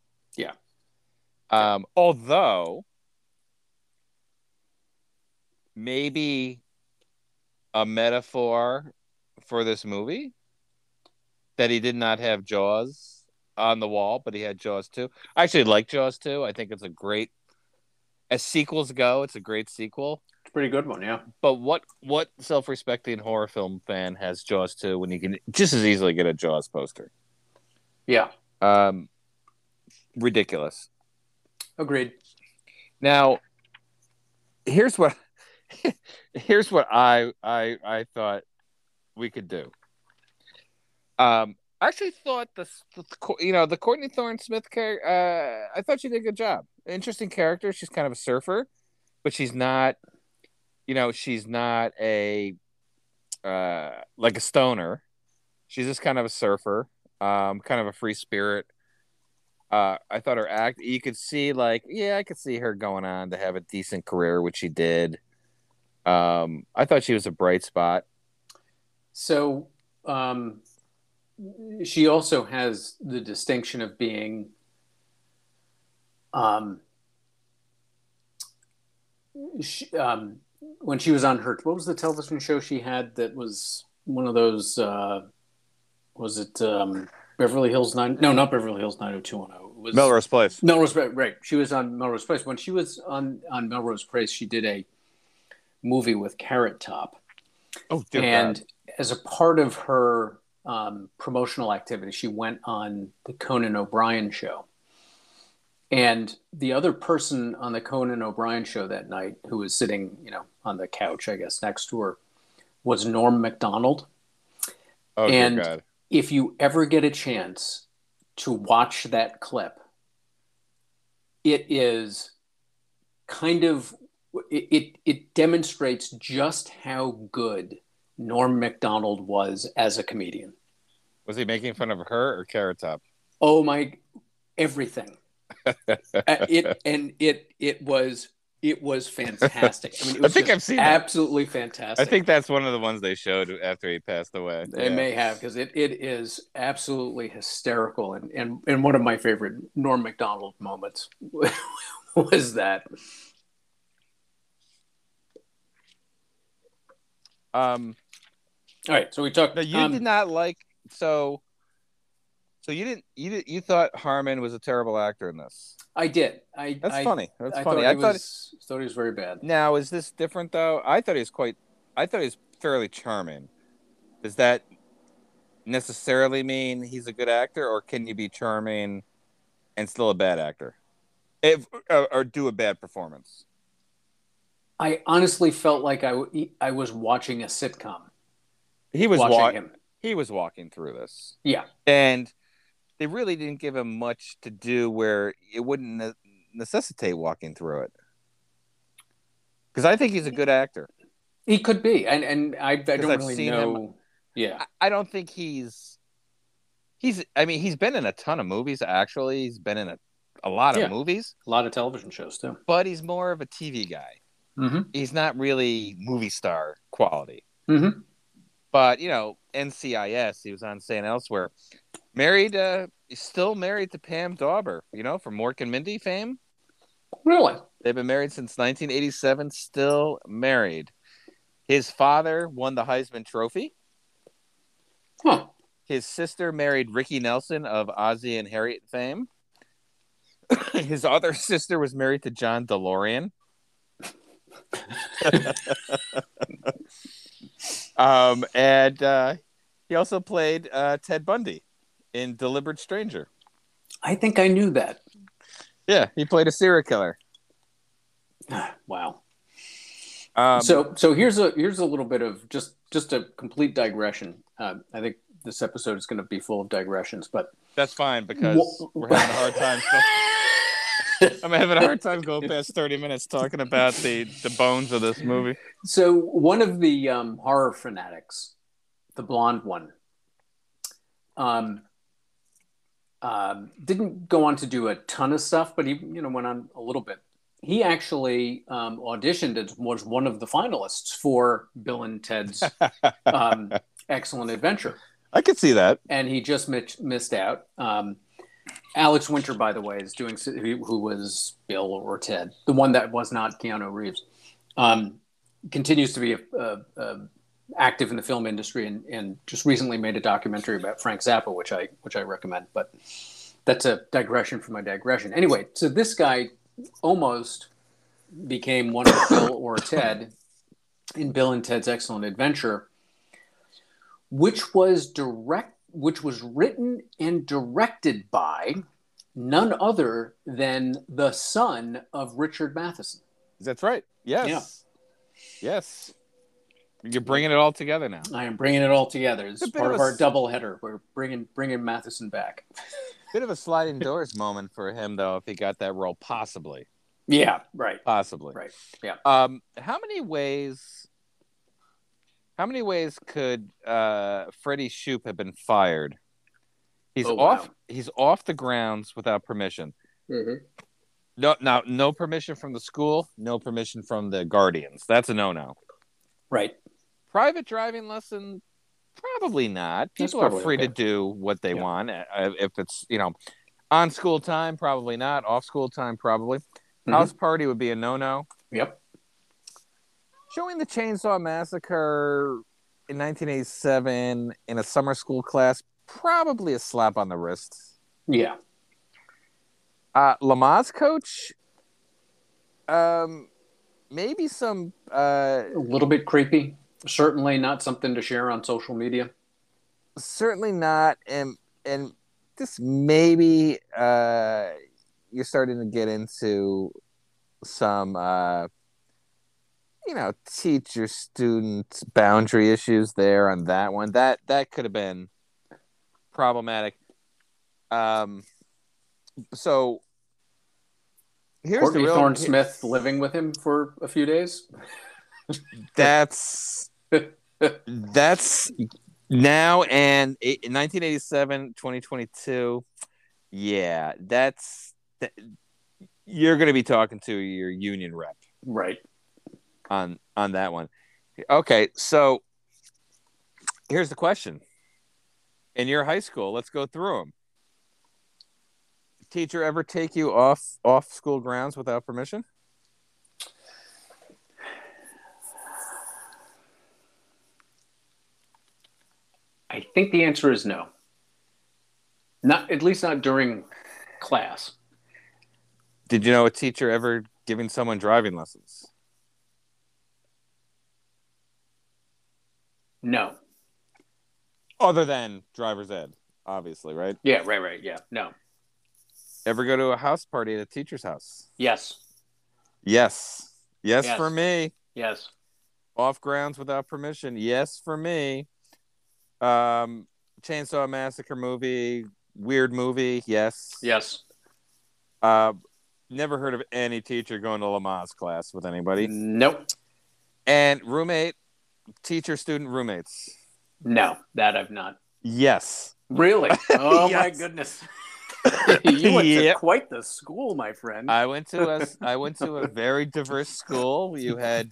[SPEAKER 2] Um, although maybe a metaphor for this movie that he did not have Jaws on the wall, but he had Jaws too. I actually like Jaws too. I think it's a great, as sequels go, it's a great sequel It's a
[SPEAKER 1] pretty good one, yeah.
[SPEAKER 2] But what what self respecting horror film fan has Jaws two when you can just as easily get a Jaws poster?
[SPEAKER 1] Yeah.
[SPEAKER 2] Um, ridiculous.
[SPEAKER 1] Agreed.
[SPEAKER 2] Now, here's what [laughs] here's what I I I thought we could do. Um, I actually thought the, you know the Courtney Thorne Smith character. Uh, I thought she did a good job. Interesting character. She's kind of a surfer, but she's not you know, she's not a uh like a stoner. She's just kind of a surfer, um, kind of a free spirit. Uh, I thought her act, you could see, like, yeah, I could see her going on to have a decent career, which she did. Um, I thought she was a bright spot.
[SPEAKER 1] So, um, she also has the distinction of being, um, she, um, when she was on her what was the television show she had that was one of those uh was it um Beverly Hills 9 no not Beverly Hills 90210 it was
[SPEAKER 2] Melrose Place.
[SPEAKER 1] Melrose right she was on Melrose Place. When she was on on Melrose Place she did a movie with Carrot Top.
[SPEAKER 2] Oh
[SPEAKER 1] and
[SPEAKER 2] God.
[SPEAKER 1] as a part of her um, promotional activity she went on the Conan O'Brien show. And the other person on the Conan O'Brien show that night, who was sitting, you know, on the couch, I guess, next to her, was Norm Macdonald.
[SPEAKER 2] Oh, and
[SPEAKER 1] if you ever get a chance to watch that clip, it is kind of it, it, demonstrates just how good Norm Macdonald was as a comedian.
[SPEAKER 2] Was he making fun of her or Carrot Top?
[SPEAKER 1] Oh my everything. [laughs] Uh, it and it it was it was [laughs] fantastic. I mean, it was
[SPEAKER 2] I think I've seen that.
[SPEAKER 1] absolutely fantastic.
[SPEAKER 2] I think that's one of the ones they showed after he passed away.
[SPEAKER 1] They may have because it, it is absolutely hysterical and, and and one of my favorite Norm Macdonald moments [laughs] was that.
[SPEAKER 2] Um,
[SPEAKER 1] All right, so we talked.
[SPEAKER 2] no, you
[SPEAKER 1] um,
[SPEAKER 2] did not like so. So you didn't you did you thought Harmon was a terrible actor in this?
[SPEAKER 1] I did. I
[SPEAKER 2] That's
[SPEAKER 1] I,
[SPEAKER 2] funny. That's
[SPEAKER 1] I
[SPEAKER 2] funny.
[SPEAKER 1] Thought
[SPEAKER 2] I
[SPEAKER 1] he
[SPEAKER 2] thought
[SPEAKER 1] was, thought he was very bad.
[SPEAKER 2] now is this different though? I thought he was quite. I thought he was fairly charming. Does that necessarily mean he's a good actor, or can you be charming and still a bad actor, if or, or do a bad performance?
[SPEAKER 1] I honestly felt like I, I was watching a sitcom.
[SPEAKER 2] He was
[SPEAKER 1] watching
[SPEAKER 2] wa-
[SPEAKER 1] him.
[SPEAKER 2] he was walking through this.
[SPEAKER 1] Yeah.
[SPEAKER 2] and they really didn't give him much to do where it wouldn't ne- necessitate walking through it. Because I think he's a good actor.
[SPEAKER 1] He could be, and and I, I don't
[SPEAKER 2] I've
[SPEAKER 1] really know. Yeah,
[SPEAKER 2] I, I don't think he's he's. I mean, he's been in a ton of movies. Actually, he's been in a, a lot of
[SPEAKER 1] Yeah.
[SPEAKER 2] movies,
[SPEAKER 1] a lot of television shows too.
[SPEAKER 2] but he's more of a TV guy.
[SPEAKER 1] Mm-hmm.
[SPEAKER 2] He's not really movie star quality.
[SPEAKER 1] Mm-hmm.
[SPEAKER 2] But you know, NCIS. He was on St. Elsewhere. Married. Uh, he's still married to Pam Dawber. You know, from Mork and Mindy fame.
[SPEAKER 1] Really?
[SPEAKER 2] They've been married since 1987, still married. His father won the Heisman Trophy.
[SPEAKER 1] Huh.
[SPEAKER 2] His sister married Ricky Nelson of Ozzie and Harriet fame. [coughs] His other [laughs] sister was married to John DeLorean. [laughs] um, and uh, he also played uh, Ted Bundy in Deliberate Stranger.
[SPEAKER 1] I think I knew that.
[SPEAKER 2] Yeah, he played a serial killer. [sighs]
[SPEAKER 1] wow.
[SPEAKER 2] Um,
[SPEAKER 1] so so here's a here's a little bit of just just a complete digression. Uh, I think this episode is going to be full of digressions, but
[SPEAKER 2] that's fine because we're having a hard time. [laughs] I'm having a hard time [laughs] going past 30 minutes talking about the the bones of this movie.
[SPEAKER 1] So one of the um, horror fanatics, the blonde one, um, um, didn't go on to do a ton of stuff, but he you know went on a little bit. He actually um, auditioned and was one of the finalists for Bill and Ted's [laughs] um, Excellent Adventure,
[SPEAKER 2] I could see that.
[SPEAKER 1] and he just mi- missed out. Um, Alex Winter, by the way, is doing who was Bill or Ted, the one that was not Keanu Reeves. Um, continues to be a, a, a active in the film industry and, and just recently made a documentary about Frank Zappa, which I which I recommend. But that's a digression from my digression. Anyway, so this guy almost became one of Bill or Ted in Bill and Ted's Excellent Adventure, which was direct, which was written and directed by none other than the son of Richard Matheson.
[SPEAKER 2] That's right. Yes. Yes. You're bringing it all together now.
[SPEAKER 1] I am bringing it all together. It's part
[SPEAKER 2] of
[SPEAKER 1] of our double header. We're bringing bringing Matheson back. [laughs]
[SPEAKER 2] Bit of a sliding doors moment for him, though, if he got that role, possibly.
[SPEAKER 1] Yeah, right,
[SPEAKER 2] Possibly.
[SPEAKER 1] right. Yeah.
[SPEAKER 2] Um, how many ways? How many ways could uh, Freddie Shoop have been fired? He's
[SPEAKER 1] Oh,
[SPEAKER 2] off.
[SPEAKER 1] wow.
[SPEAKER 2] He's off the grounds without permission. No, now no permission from the school. No permission from the guardians. That's a no-no.
[SPEAKER 1] Right.
[SPEAKER 2] Private driving lesson, probably not. People are
[SPEAKER 1] probably
[SPEAKER 2] free to do what they
[SPEAKER 1] Yeah.
[SPEAKER 2] want. Uh, If it's you know, on school time, probably not. Off school time, probably.
[SPEAKER 1] Mhm.
[SPEAKER 2] House party would be a no-no.
[SPEAKER 1] Yep.
[SPEAKER 2] Showing the Chainsaw Massacre in 1987 in a summer school class, probably a slap on the wrist.
[SPEAKER 1] Yeah.
[SPEAKER 2] Uh, Lamaze coach, um, maybe some. Uh,
[SPEAKER 1] A little bit creepy. Certainly not something to share on social media.
[SPEAKER 2] certainly not, and and this maybe uh, you're starting to get into some. Uh, you know, teacher student boundary issues there on that one. That that could have been problematic. Um, so here's
[SPEAKER 1] Courtney
[SPEAKER 2] the real,
[SPEAKER 1] Thorne Smith living with him for a few days. [laughs]
[SPEAKER 2] That's [laughs] that's now and eight- 1987, 2022. Yeah, that's that, you're going to be talking to your union rep
[SPEAKER 1] Right.
[SPEAKER 2] On on that one. Okay, so here's the question. In your high school, let's go through them. Teacher ever take you off off school grounds without permission?
[SPEAKER 1] I think the answer is no. Not at least not during class.
[SPEAKER 2] Did you know a teacher ever giving someone driving lessons?
[SPEAKER 1] No.
[SPEAKER 2] Other than driver's ed, obviously, right?
[SPEAKER 1] Yeah, right, right. Yeah. No.
[SPEAKER 2] Ever go to a house party at a teacher's house?
[SPEAKER 1] Yes.
[SPEAKER 2] Yes. Yes,
[SPEAKER 1] Yes.
[SPEAKER 2] for me.
[SPEAKER 1] Yes.
[SPEAKER 2] Off grounds without permission. Yes, for me. Um, Chainsaw Massacre movie, weird movie. Yes.
[SPEAKER 1] Yes.
[SPEAKER 2] Uh, never heard of any teacher going to Lamaze class with anybody.
[SPEAKER 1] Nope.
[SPEAKER 2] And roommate, teacher student roommates.
[SPEAKER 1] No, that I've not.
[SPEAKER 2] Yes.
[SPEAKER 1] Really? [laughs] Oh my goodness. [laughs] you went
[SPEAKER 2] Yep.
[SPEAKER 1] to quite the school, my friend.
[SPEAKER 2] I went to a I went to a very diverse school. You had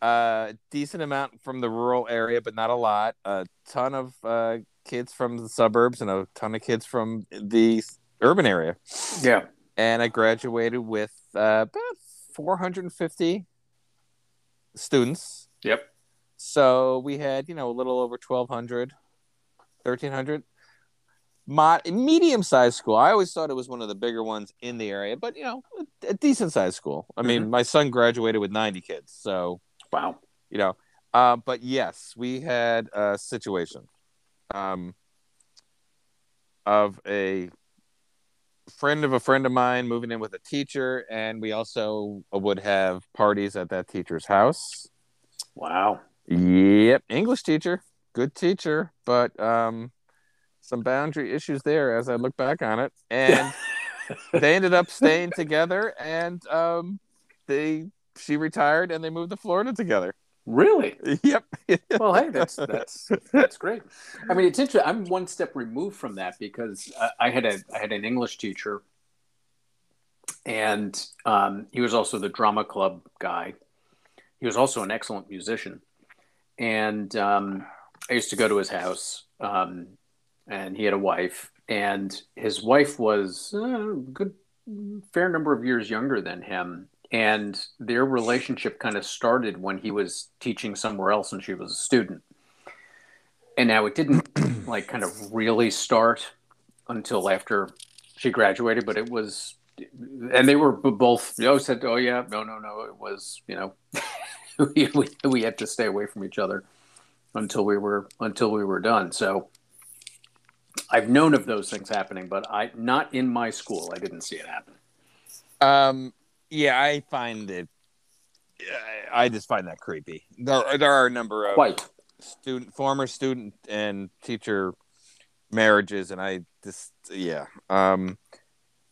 [SPEAKER 2] a decent amount from the rural area, but not a lot. A ton of uh, kids from the suburbs and a ton of kids from the urban area.
[SPEAKER 1] yeah.
[SPEAKER 2] And I graduated with uh, about 450 students.
[SPEAKER 1] Yep.
[SPEAKER 2] So we had, you know, a little over 1,200, 1,300. Mod, medium sized school. I always thought it was one of the bigger ones in the area, but, you know, a, a decent sized school. I mean, my son graduated with 90 kids. So,
[SPEAKER 1] Wow.
[SPEAKER 2] you know, uh, but yes, we had a situation um, of a friend of a friend of mine moving in with a teacher, and we also would have parties at that teacher's house.
[SPEAKER 1] Wow.
[SPEAKER 2] Yep, English teacher, good teacher, but um, some boundary issues there as I look back on it, and [laughs] they ended up staying together, and um, they she retired, and they moved to Florida together.
[SPEAKER 1] Really?
[SPEAKER 2] Yep. [laughs]
[SPEAKER 1] Well, hey, that's that's that's great. I mean, it's interesting. I'm one step removed from that because I, I had a I had an English teacher, and um, he was also the drama club guy. He was also an excellent musician, and um, I used to go to his house. Um, and he had a wife, and his wife was uh, a good fair number of years younger than him. And their relationship kind of started when he was teaching somewhere else and she was a student. And now it didn't [clears throat] like kind of really start until after she graduated, but it was, and they were both, you know, said, oh, yeah, no, no, no. It was, you know, [laughs] we, we, we had to stay away from each other until we were, until we were done. So, I've known of those things happening, but I not in my school. I didn't see it happen.
[SPEAKER 2] Um, yeah, I find it. I just find that creepy. There, there are a number of
[SPEAKER 1] Quite.
[SPEAKER 2] student, former student and teacher marriages, and I just, yeah. Um,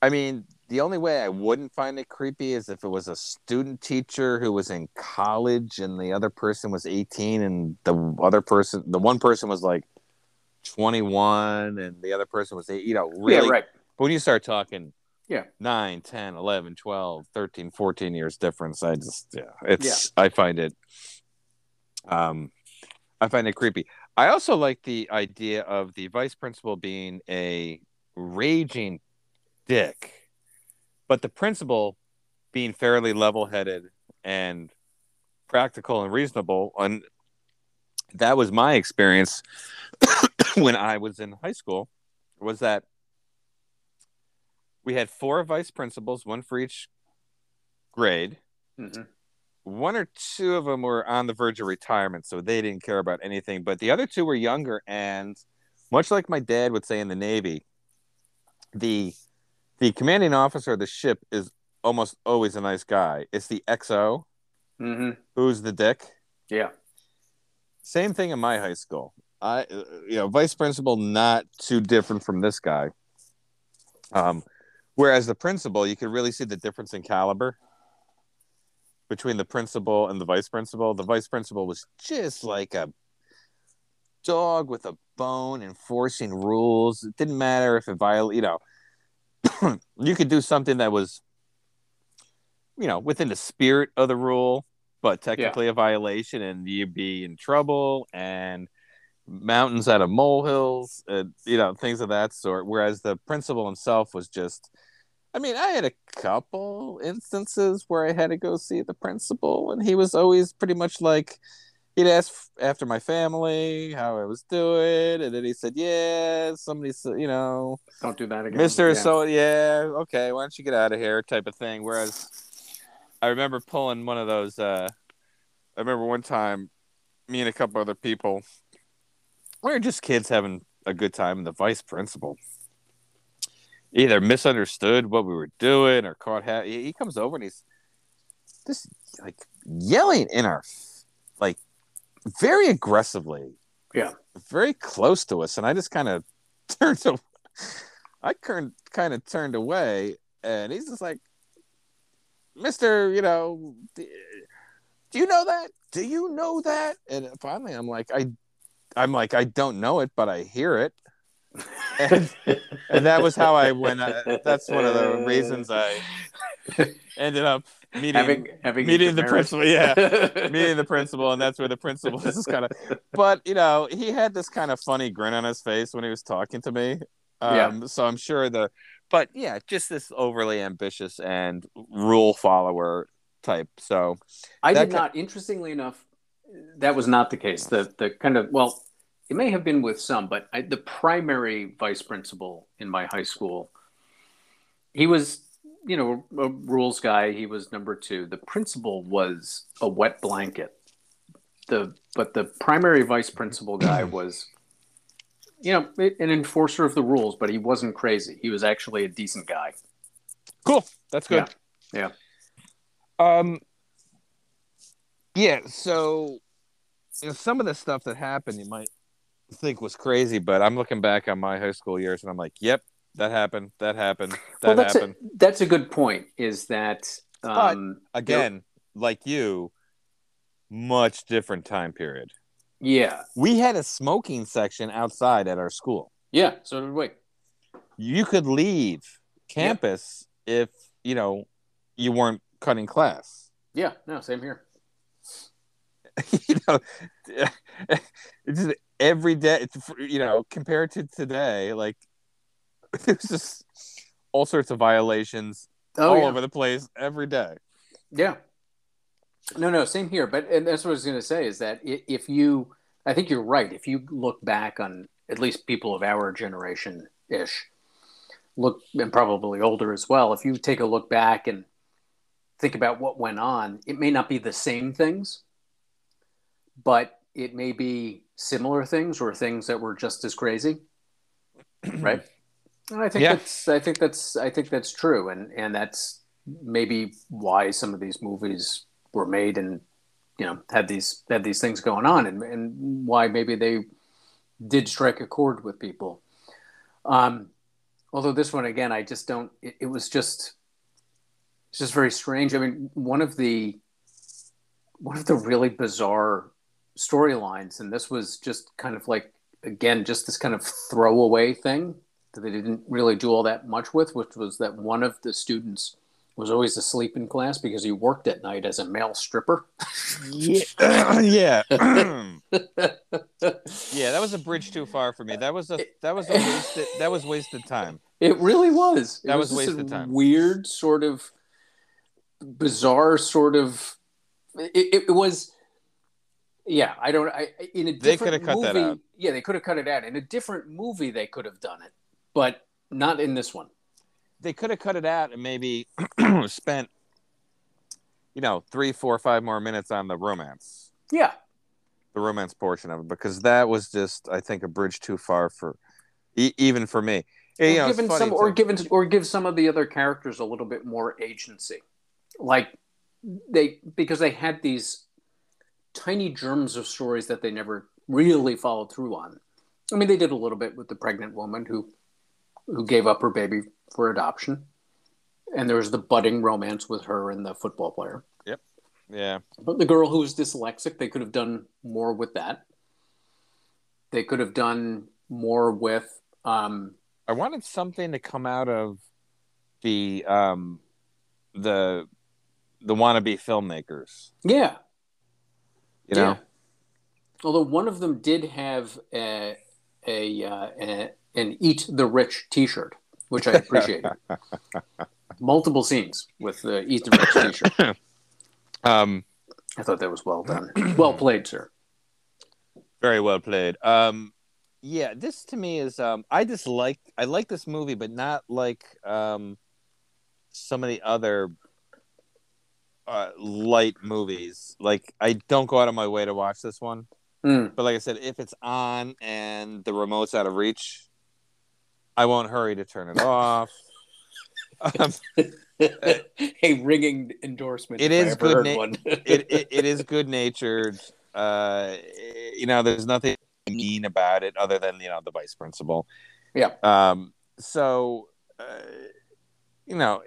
[SPEAKER 2] I mean, the only way I wouldn't find it creepy is if it was a student teacher who was in college and the other person was 18 and the other person, the one person was like 21 and the other person was eight, you know, really.
[SPEAKER 1] Yeah, right.
[SPEAKER 2] But when you start talking,
[SPEAKER 1] Yeah.
[SPEAKER 2] 9, 10, 11, 12, 13, 14 years difference, I just, yeah, it's, I find it, um, I find it creepy. I also like the idea of the vice principal being a raging dick, but the principal being fairly level headed and practical and reasonable. And that was my experience [coughs] when I was in high school was that we had four vice principals, one for each grade.
[SPEAKER 1] hmm
[SPEAKER 2] One or two of them were on the verge of retirement, so they didn't care about anything. But the other two were younger, and much like my dad would say in the Navy, the the commanding officer of the ship is almost always a nice guy. It's the XO
[SPEAKER 1] hmm
[SPEAKER 2] who's the dick.
[SPEAKER 1] Yeah.
[SPEAKER 2] Same thing in my high school. I, uh, you know, vice principal not too different from this guy. Um, whereas the principal, you could really see the difference in caliber between the principal and the vice principal. The vice principal was just like a dog with a bone enforcing rules. It didn't matter if it violated, you know, [clears throat] you could do something that was, you know, within the spirit of the rule, but technically yeah. a violation, and you'd be in trouble. And mountains out of molehills, and, you know, things of that sort. Whereas the principal himself was just. I mean, I had a couple instances where I had to go see the principal, and he was always pretty much like, he'd ask after my family, how I was doing, and then he said, "Yeah, somebody said, you know,
[SPEAKER 1] don't do that again,
[SPEAKER 2] Mister." Yeah. So yeah, okay, why don't you get out of here, type of thing. Whereas I remember pulling one of those. Uh, I remember one time, me and a couple other people, we were just kids having a good time, and the vice principal either misunderstood what we were doing or caught. Ha- he comes over and he's just like yelling in our like very aggressively.
[SPEAKER 1] Yeah.
[SPEAKER 2] Very close to us. And I just kind of [laughs] turned to I kind of turned away and he's just like, Mister, you know, do you know that? Do you know that? And finally I'm like, I I'm like, I don't know it, but I hear it. and, and that was how I went. I, that's one of the reasons I [laughs] ended up meeting having, having meeting the principal yeah. [laughs] Meeting the principal and that's where the principal is kind of [laughs] but you know he had this kind of funny grin on his face when he was talking to me. Um, yeah. so i'm sure the but yeah just this overly ambitious and rule follower type. So
[SPEAKER 1] i did not interestingly enough that was not the case. The the kind of well it may have been with some but I, the primary vice principal in my high school he was you know, a rules guy. He was number two. The principal was a wet blanket. The but the primary vice principal guy [clears throat] was, you know, an enforcer of the rules, but he wasn't crazy. He was actually a decent guy.
[SPEAKER 2] Cool. That's good.
[SPEAKER 1] Yeah.
[SPEAKER 2] yeah. Um. Yeah. So, you know, some of the stuff that happened, you might think was crazy, but I'm looking back on my high school years and I'm like, yep, that happened. That happened. That well,
[SPEAKER 1] that's
[SPEAKER 2] happened.
[SPEAKER 1] A, that's a good point. Is that um,
[SPEAKER 2] but again, like you, much different time period.
[SPEAKER 1] Yeah,
[SPEAKER 2] we had a smoking section outside at our school.
[SPEAKER 1] Yeah, so did we.
[SPEAKER 2] You could leave campus if you know you weren't cutting class.
[SPEAKER 1] Yeah, no, same here. [laughs]
[SPEAKER 2] you know, [laughs] it's just every day. It's, you know, compared to today, like [laughs] there's just all sorts of violations oh, all yeah. over the place every day.
[SPEAKER 1] Yeah. No, no, same here. But and that's what I was going to say is that if you, I think you're right. If you look back on at least people of our generation ish, look and probably older as well. If you take a look back and think about what went on, it may not be the same things, but it may be similar things or things that were just as crazy, [clears throat] right? I think yeah. that's I think that's I think that's true, and and that's maybe why some of these movies were made and you know had these had these things going on, and and why maybe they did strike a chord with people. Um, although this one again, I just don't. It, it was just it's just very strange. I mean, one of the one of the really bizarre storylines, and this was just kind of like again just this kind of throwaway thing that they didn't really do all that much with, which was that one of the students was always asleep in class because he worked at night as a male stripper.
[SPEAKER 2] yeah, [laughs] yeah, [laughs] yeah. That was a bridge too far for me. That was a that was a wasted that was wasted time.
[SPEAKER 1] It really was.
[SPEAKER 2] It that
[SPEAKER 1] was,
[SPEAKER 2] was wasted time.
[SPEAKER 1] Weird, sort of bizarre, sort of. It, it was. Yeah, I don't. I in a different they could have cut movie, that out. Yeah, they could have cut it out. In a different movie, they could have done it but not in this one.
[SPEAKER 2] They could have cut it out and maybe [clears throat] spent, you know, three, four, five more minutes on the romance.
[SPEAKER 1] Yeah.
[SPEAKER 2] The romance portion of it, because that was just, I think, a bridge too far for, e- even for me.
[SPEAKER 1] Or, you know, given some, or given, or give some of the other characters a little bit more agency, like they because they had these tiny germs of stories that they never really followed through on. I mean, they did a little bit with the pregnant woman who who gave up her baby for adoption, and there was the budding romance with her and the football player.
[SPEAKER 2] Yep. Yeah.
[SPEAKER 1] But the girl who was dyslexic, they could have done more with that. they could have done more with. Um,
[SPEAKER 2] I wanted something to come out of the um the the wannabe filmmakers.
[SPEAKER 1] yeah,
[SPEAKER 2] You know,
[SPEAKER 1] Yeah. Although one of them did have a, a, uh, a an "Eat the Rich" T-shirt, which I appreciate. [laughs] Multiple scenes with the "Eat the Rich" T-shirt. [clears throat]
[SPEAKER 2] um,
[SPEAKER 1] I thought that was well done. [clears throat] well played, sir.
[SPEAKER 2] very well played. Um, yeah, this to me is um, I just like I like this movie, but not like um, some of the other uh, light movies. Like I don't go out of my way to watch this one.
[SPEAKER 1] Mm.
[SPEAKER 2] But like I said, if it's on and the remote's out of reach, I won't hurry to turn it off. Um, [laughs]
[SPEAKER 1] a ringing endorsement.
[SPEAKER 2] It
[SPEAKER 1] I
[SPEAKER 2] is good na-
[SPEAKER 1] one. [laughs]
[SPEAKER 2] it, it it is good natured. Uh, you know, there's nothing mean about it other than you know the vice principal.
[SPEAKER 1] Yeah.
[SPEAKER 2] Um. So, uh, you know,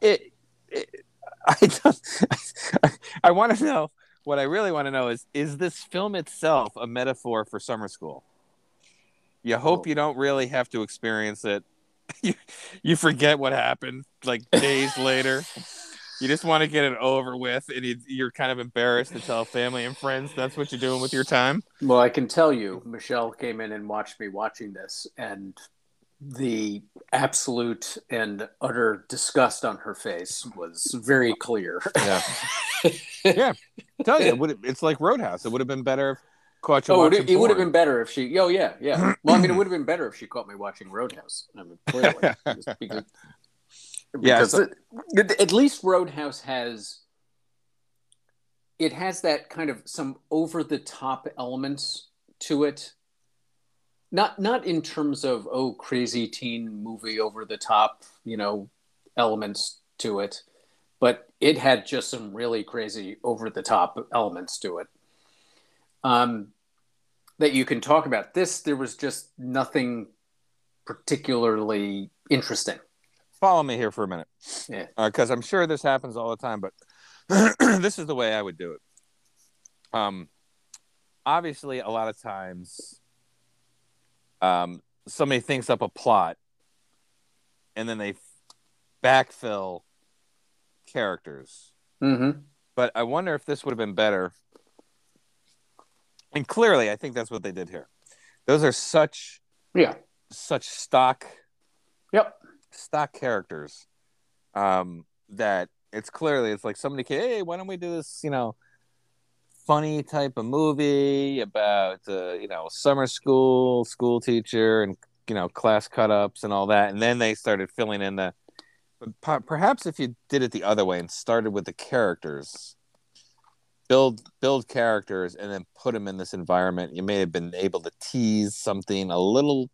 [SPEAKER 2] it. it [laughs] I don't. I want to know. What I really want to know is: Is this film itself a metaphor for summer school? You hope you don't really have to experience it. [laughs] you, you forget what happened like days [laughs] later. You just want to get it over with, and you, you're kind of embarrassed to tell family and friends that's what you're doing with your time.
[SPEAKER 1] Well, I can tell you, Michelle came in and watched me watching this, and the absolute and utter disgust on her face was very clear.
[SPEAKER 2] Yeah, [laughs] yeah. Tell you, it would, it's like Roadhouse. It would have been better if caught you
[SPEAKER 1] oh,
[SPEAKER 2] watching
[SPEAKER 1] it, it would have been better if she. Oh, yeah, yeah. [clears throat] Well, I mean, it would have been better if she caught me watching Roadhouse. I mean, clearly, [laughs] because,
[SPEAKER 2] Yeah,
[SPEAKER 1] because
[SPEAKER 2] so-
[SPEAKER 1] it- at least Roadhouse has. It has that kind of some over the top elements to it. Not not in terms of oh crazy teen movie over the top, you know, elements to it, but it had just some really crazy over the top elements to it. Um, that you can talk about. This there was just nothing particularly interesting.
[SPEAKER 2] Follow me here for a minute,
[SPEAKER 1] Yeah.
[SPEAKER 2] because I'm sure this happens all the time. But [clears throat] this is the way I would do it. Um, obviously, a lot of times, um, somebody thinks up a plot, and then they backfill characters.
[SPEAKER 1] Mm-hmm.
[SPEAKER 2] but I wonder if this would have been better. And clearly, I think that's what they did here. Those are such
[SPEAKER 1] Yeah.
[SPEAKER 2] such stock
[SPEAKER 1] Yep.
[SPEAKER 2] stock characters um, that it's clearly it's like somebody came, hey, why don't we do this? You know, funny type of movie about uh, you know summer school school teacher and you know class cut ups and all that, and then they started filling in the. But perhaps if you did it the other way and started with the characters, build build characters and then put them in this environment, you may have been able to tease something a little,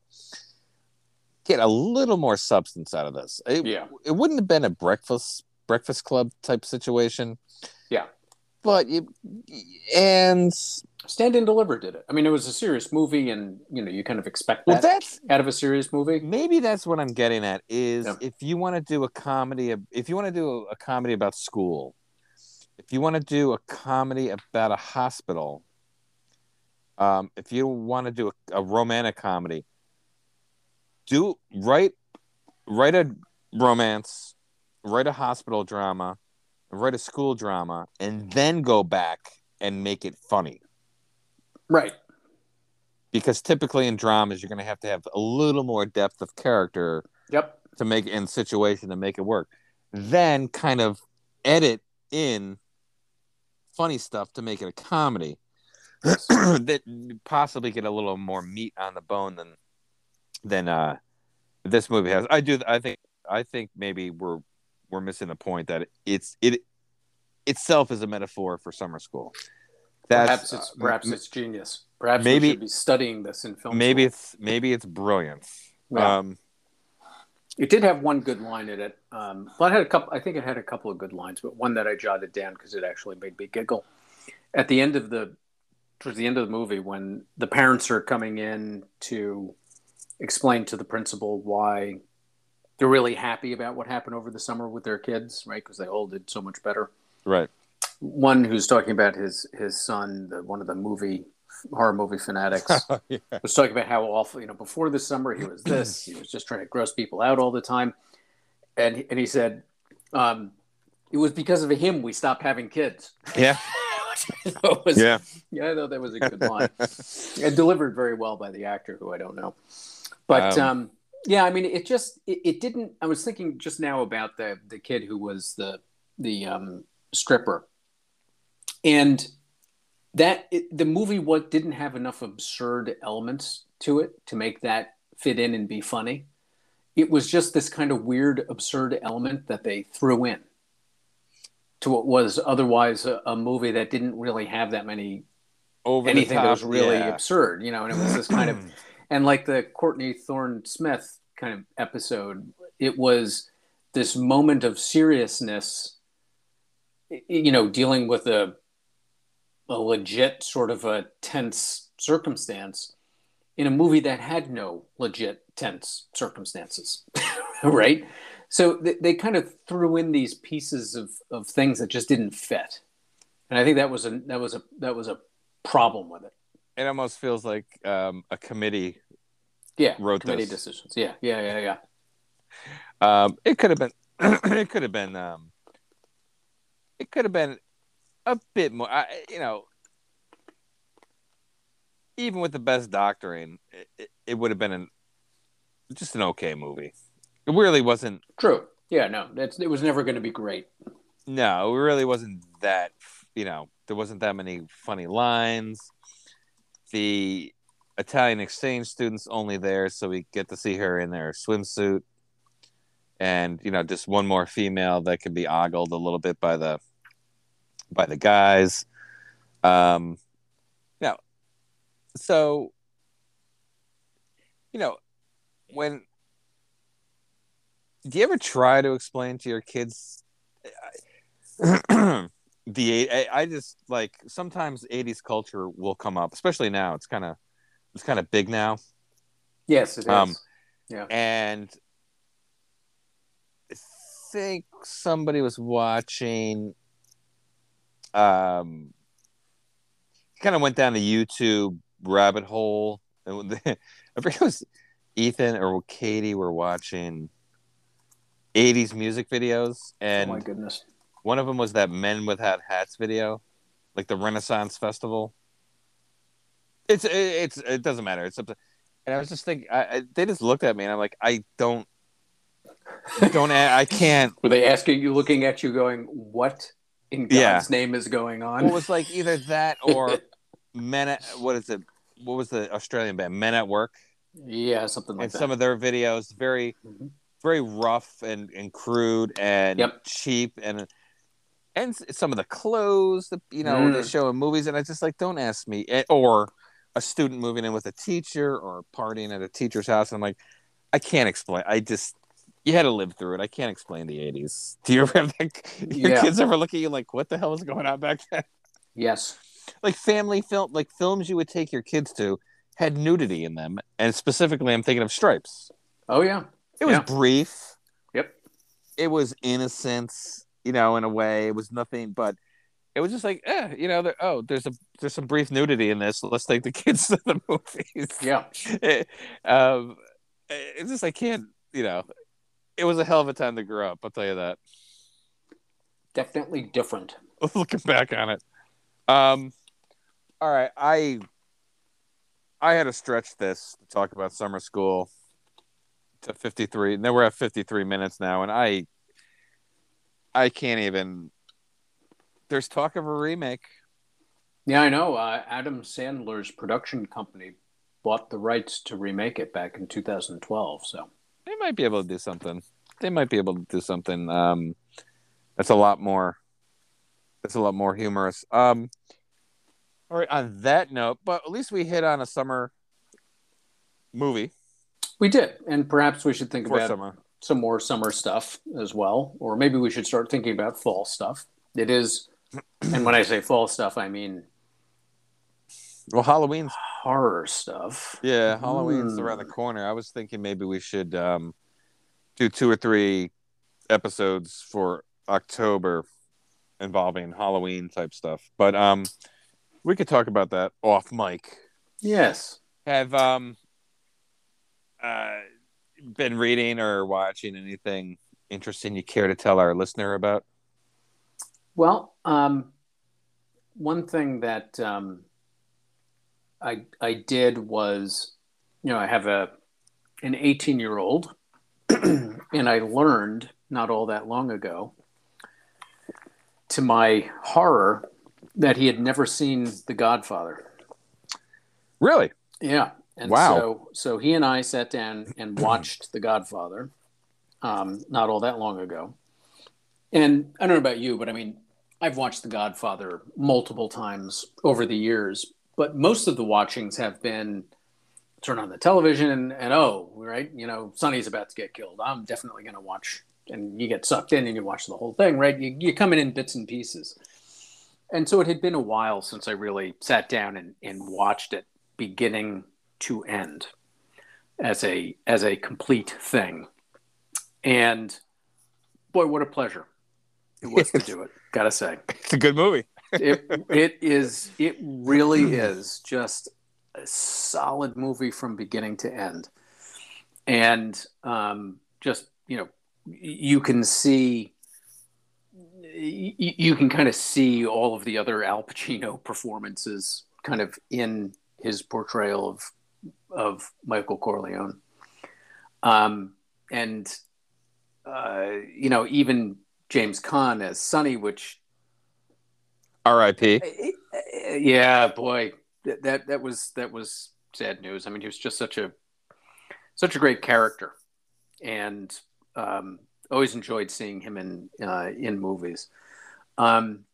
[SPEAKER 2] get a little more substance out of this. It,
[SPEAKER 1] Yeah.
[SPEAKER 2] it wouldn't have been a breakfast breakfast club type situation.
[SPEAKER 1] Yeah.
[SPEAKER 2] but you and
[SPEAKER 1] Stand and Deliver did it. I mean, it was a serious movie, and you know, you kind of expect
[SPEAKER 2] well,
[SPEAKER 1] that
[SPEAKER 2] that's
[SPEAKER 1] out of a serious movie.
[SPEAKER 2] maybe that's what I'm getting at is
[SPEAKER 1] Yeah.
[SPEAKER 2] if you want to do a comedy, if you want to do a comedy about school, if you want to do a comedy about a hospital, um, if you want to do a, a romantic comedy, do write write a romance, write a hospital drama, write a school drama, and then go back and make it funny.
[SPEAKER 1] Right.
[SPEAKER 2] Because typically in dramas, you're going to have to have a little more depth of character
[SPEAKER 1] Yep.
[SPEAKER 2] to make in situation to make it work. Then kind of edit in funny stuff to make it a comedy [clears throat] that possibly get a little more meat on the bone than than uh this movie has. I do I think I think maybe we're we're missing the point that it's it itself is a metaphor for summer school.
[SPEAKER 1] That's, Perhaps it's
[SPEAKER 2] uh,
[SPEAKER 1] perhaps it's genius. Perhaps
[SPEAKER 2] maybe-
[SPEAKER 1] we should be studying this in film.
[SPEAKER 2] maybe
[SPEAKER 1] school.
[SPEAKER 2] it's maybe it's brilliance.
[SPEAKER 1] Yeah.
[SPEAKER 2] Um
[SPEAKER 1] It did have one good line in it. Um, well, it had a couple. I think it had a couple of good lines, but one that I jotted down because it actually made me giggle. At the end of the, towards the end of the movie, when the parents are coming in to explain to the principal why they're really happy about what happened over the summer with their kids, right? Because they all did so much better.
[SPEAKER 2] right.
[SPEAKER 1] one who's talking about his his son, the, one of the movie horror movie fanatics, [laughs]
[SPEAKER 2] yeah.
[SPEAKER 1] was talking about how awful. You know, before the summer he was this. he was just trying to gross people out all the time, and and he said, um, it was because of him we stopped having kids.
[SPEAKER 2] Yeah. [laughs]
[SPEAKER 1] So was-
[SPEAKER 2] Yeah.
[SPEAKER 1] yeah, I thought that was a good line. [laughs] and delivered very well by the actor who I don't know. But
[SPEAKER 2] Um,
[SPEAKER 1] um, yeah, I mean, it just it, it didn't. I was thinking just now about the the kid who was the the um, stripper, and that it, the movie what didn't have enough absurd elements to it to make that fit in and be funny. It was just this kind of weird, absurd element that they threw in to what was otherwise a, a movie that didn't really have that many
[SPEAKER 2] Over
[SPEAKER 1] anything that was really
[SPEAKER 2] yeah.
[SPEAKER 1] absurd, you know, and it was this kind of [clears throat] and like the Courtney Thorne Smith kind of episode, it was this moment of seriousness, you know, dealing with a a legit sort of a tense circumstance in a movie that had no legit tense circumstances, [laughs] right? So they, they kind of threw in these pieces of, of things that just didn't fit, and I think that was a that was a that was a problem with it.
[SPEAKER 2] It almost feels like um, a committee.
[SPEAKER 1] Yeah,
[SPEAKER 2] wrote
[SPEAKER 1] committee
[SPEAKER 2] this.
[SPEAKER 1] decisions. Yeah, yeah, yeah, yeah.
[SPEAKER 2] Um, it could have been. [clears throat] it could have been. Um, it could have been a bit more. I, you know, even with the best doctoring, it, it, it would have been an just an okay movie. It really wasn't.
[SPEAKER 1] True. Yeah, no, that's it was never going to be great.
[SPEAKER 2] No, it really wasn't that. You know, there wasn't that many funny lines. The Italian exchange students only there, so we get to see her in their swimsuit, and you know, just one more female that could be ogled a little bit by the by the guys. Um, now, so you know, when do you ever try to explain to your kids [clears throat] the eight? I, I just like sometimes '80s culture will come up, especially now. It's kind of it's kind of big now,
[SPEAKER 1] Yes, it is.
[SPEAKER 2] Um,
[SPEAKER 1] yeah.
[SPEAKER 2] and I think somebody was watching. Um, kind of went down the YouTube rabbit hole. And [laughs] I forget it was Ethan or Katie were watching 80s music videos, and
[SPEAKER 1] oh my goodness.
[SPEAKER 2] one of them was that Men Without Hats video, like the Renaissance Festival. It's it's it doesn't matter. It's and I was just thinking, I, I, they just looked at me, and I'm like, I don't, don't, I can't.
[SPEAKER 1] Were they asking you, looking at you, going, "What in God's
[SPEAKER 2] Yeah.
[SPEAKER 1] name is going on?"
[SPEAKER 2] Well, it was like either that or [laughs] Men at what is it? What was the Australian band? Men at Work,
[SPEAKER 1] yeah, something like
[SPEAKER 2] and
[SPEAKER 1] that.
[SPEAKER 2] some of their videos very,
[SPEAKER 1] Mhm.
[SPEAKER 2] very rough and and crude and
[SPEAKER 1] Yep.
[SPEAKER 2] cheap and. And some of the clothes that you know they
[SPEAKER 1] Mm.
[SPEAKER 2] show in movies, and I just like don't ask me. Eh, Or a student moving in with a teacher, or partying at a teacher's house. I'm like, I can't explain. I just you had to live through it. I can't explain the '80s. Do you ever have that, your
[SPEAKER 1] Yeah.
[SPEAKER 2] kids ever look at you like, what the hell was going on back then?
[SPEAKER 1] yes.
[SPEAKER 2] like family film like films you would take your kids to had nudity in them and specifically i'm thinking of stripes
[SPEAKER 1] Oh yeah.
[SPEAKER 2] it was
[SPEAKER 1] Yeah.
[SPEAKER 2] brief
[SPEAKER 1] Yep.
[SPEAKER 2] it was innocence you know in a way it was nothing but it was just like eh, you know there, oh there's a there's some brief nudity in this let's take the [laughs] kids to the movies
[SPEAKER 1] Yeah.
[SPEAKER 2] It- [laughs] um it's just i can't you know it was a hell of a time to grow up i'll tell you that
[SPEAKER 1] Definitely different. [laughs]
[SPEAKER 2] looking back on it. Um, all right, I I had to stretch this to talk about summer school to 53. Now we're at 53 minutes now, and I I can't even. There's talk of a remake.
[SPEAKER 1] Yeah, I know. Uh, Adam Sandler's production company bought the rights to remake it back in 2012. So
[SPEAKER 2] They might be able to do something. They might be able to do something. Um, that's a lot more. That's a lot more humorous. Um, all right. On that note, but at least we hit on a summer movie
[SPEAKER 1] we did, and perhaps we should think about
[SPEAKER 2] summer.
[SPEAKER 1] some more summer stuff as well, or maybe we should start thinking about fall stuff. It is, and when I say fall stuff, I mean
[SPEAKER 2] Well, Halloween's
[SPEAKER 1] horror stuff.
[SPEAKER 2] yeah, Halloween's
[SPEAKER 1] Hmm.
[SPEAKER 2] around the corner. I was thinking maybe we should um, do two or three episodes for October, involving Halloween type stuff. But um, we could talk about that off mic.
[SPEAKER 1] Yes.
[SPEAKER 2] Have um, uh, been reading or watching anything interesting you care to tell our listener about?
[SPEAKER 1] Well, um, one thing that um, I I did was, you know, I have a an 18 year old, [clears throat] and I learned not all that long ago, to my horror, that he had never seen The Godfather.
[SPEAKER 2] Really?
[SPEAKER 1] Yeah. And
[SPEAKER 2] Wow.
[SPEAKER 1] so so he and I sat down and [clears throat] watched The Godfather, um, not all that long ago. And I don't know about you, but I mean, I've watched The Godfather multiple times over the years, but most of the watchings have been turn on the television and, and oh, right, you know, Sonny's about to get killed. I'm definitely going to watch. And you get sucked in and you watch the whole thing, right? You, you come in in bits and pieces. And so it had been a while since I really sat down and, and watched it beginning to end as a as a complete thing. And boy, what a pleasure it was to do it. Gotta say,
[SPEAKER 2] It's a good movie.
[SPEAKER 1] it it is it really is just a solid movie from beginning to end, and um, just you know you can see. You can kind of see all of the other Al Pacino performances kind of in his portrayal of of Michael Corleone. Um, and uh, you know, even James Caan as Sonny, which
[SPEAKER 2] R.I.P.
[SPEAKER 1] yeah, boy, that, that that was that was sad news. I mean, he was just such a such a great character, and um, always enjoyed seeing him in uh, in movies. Um,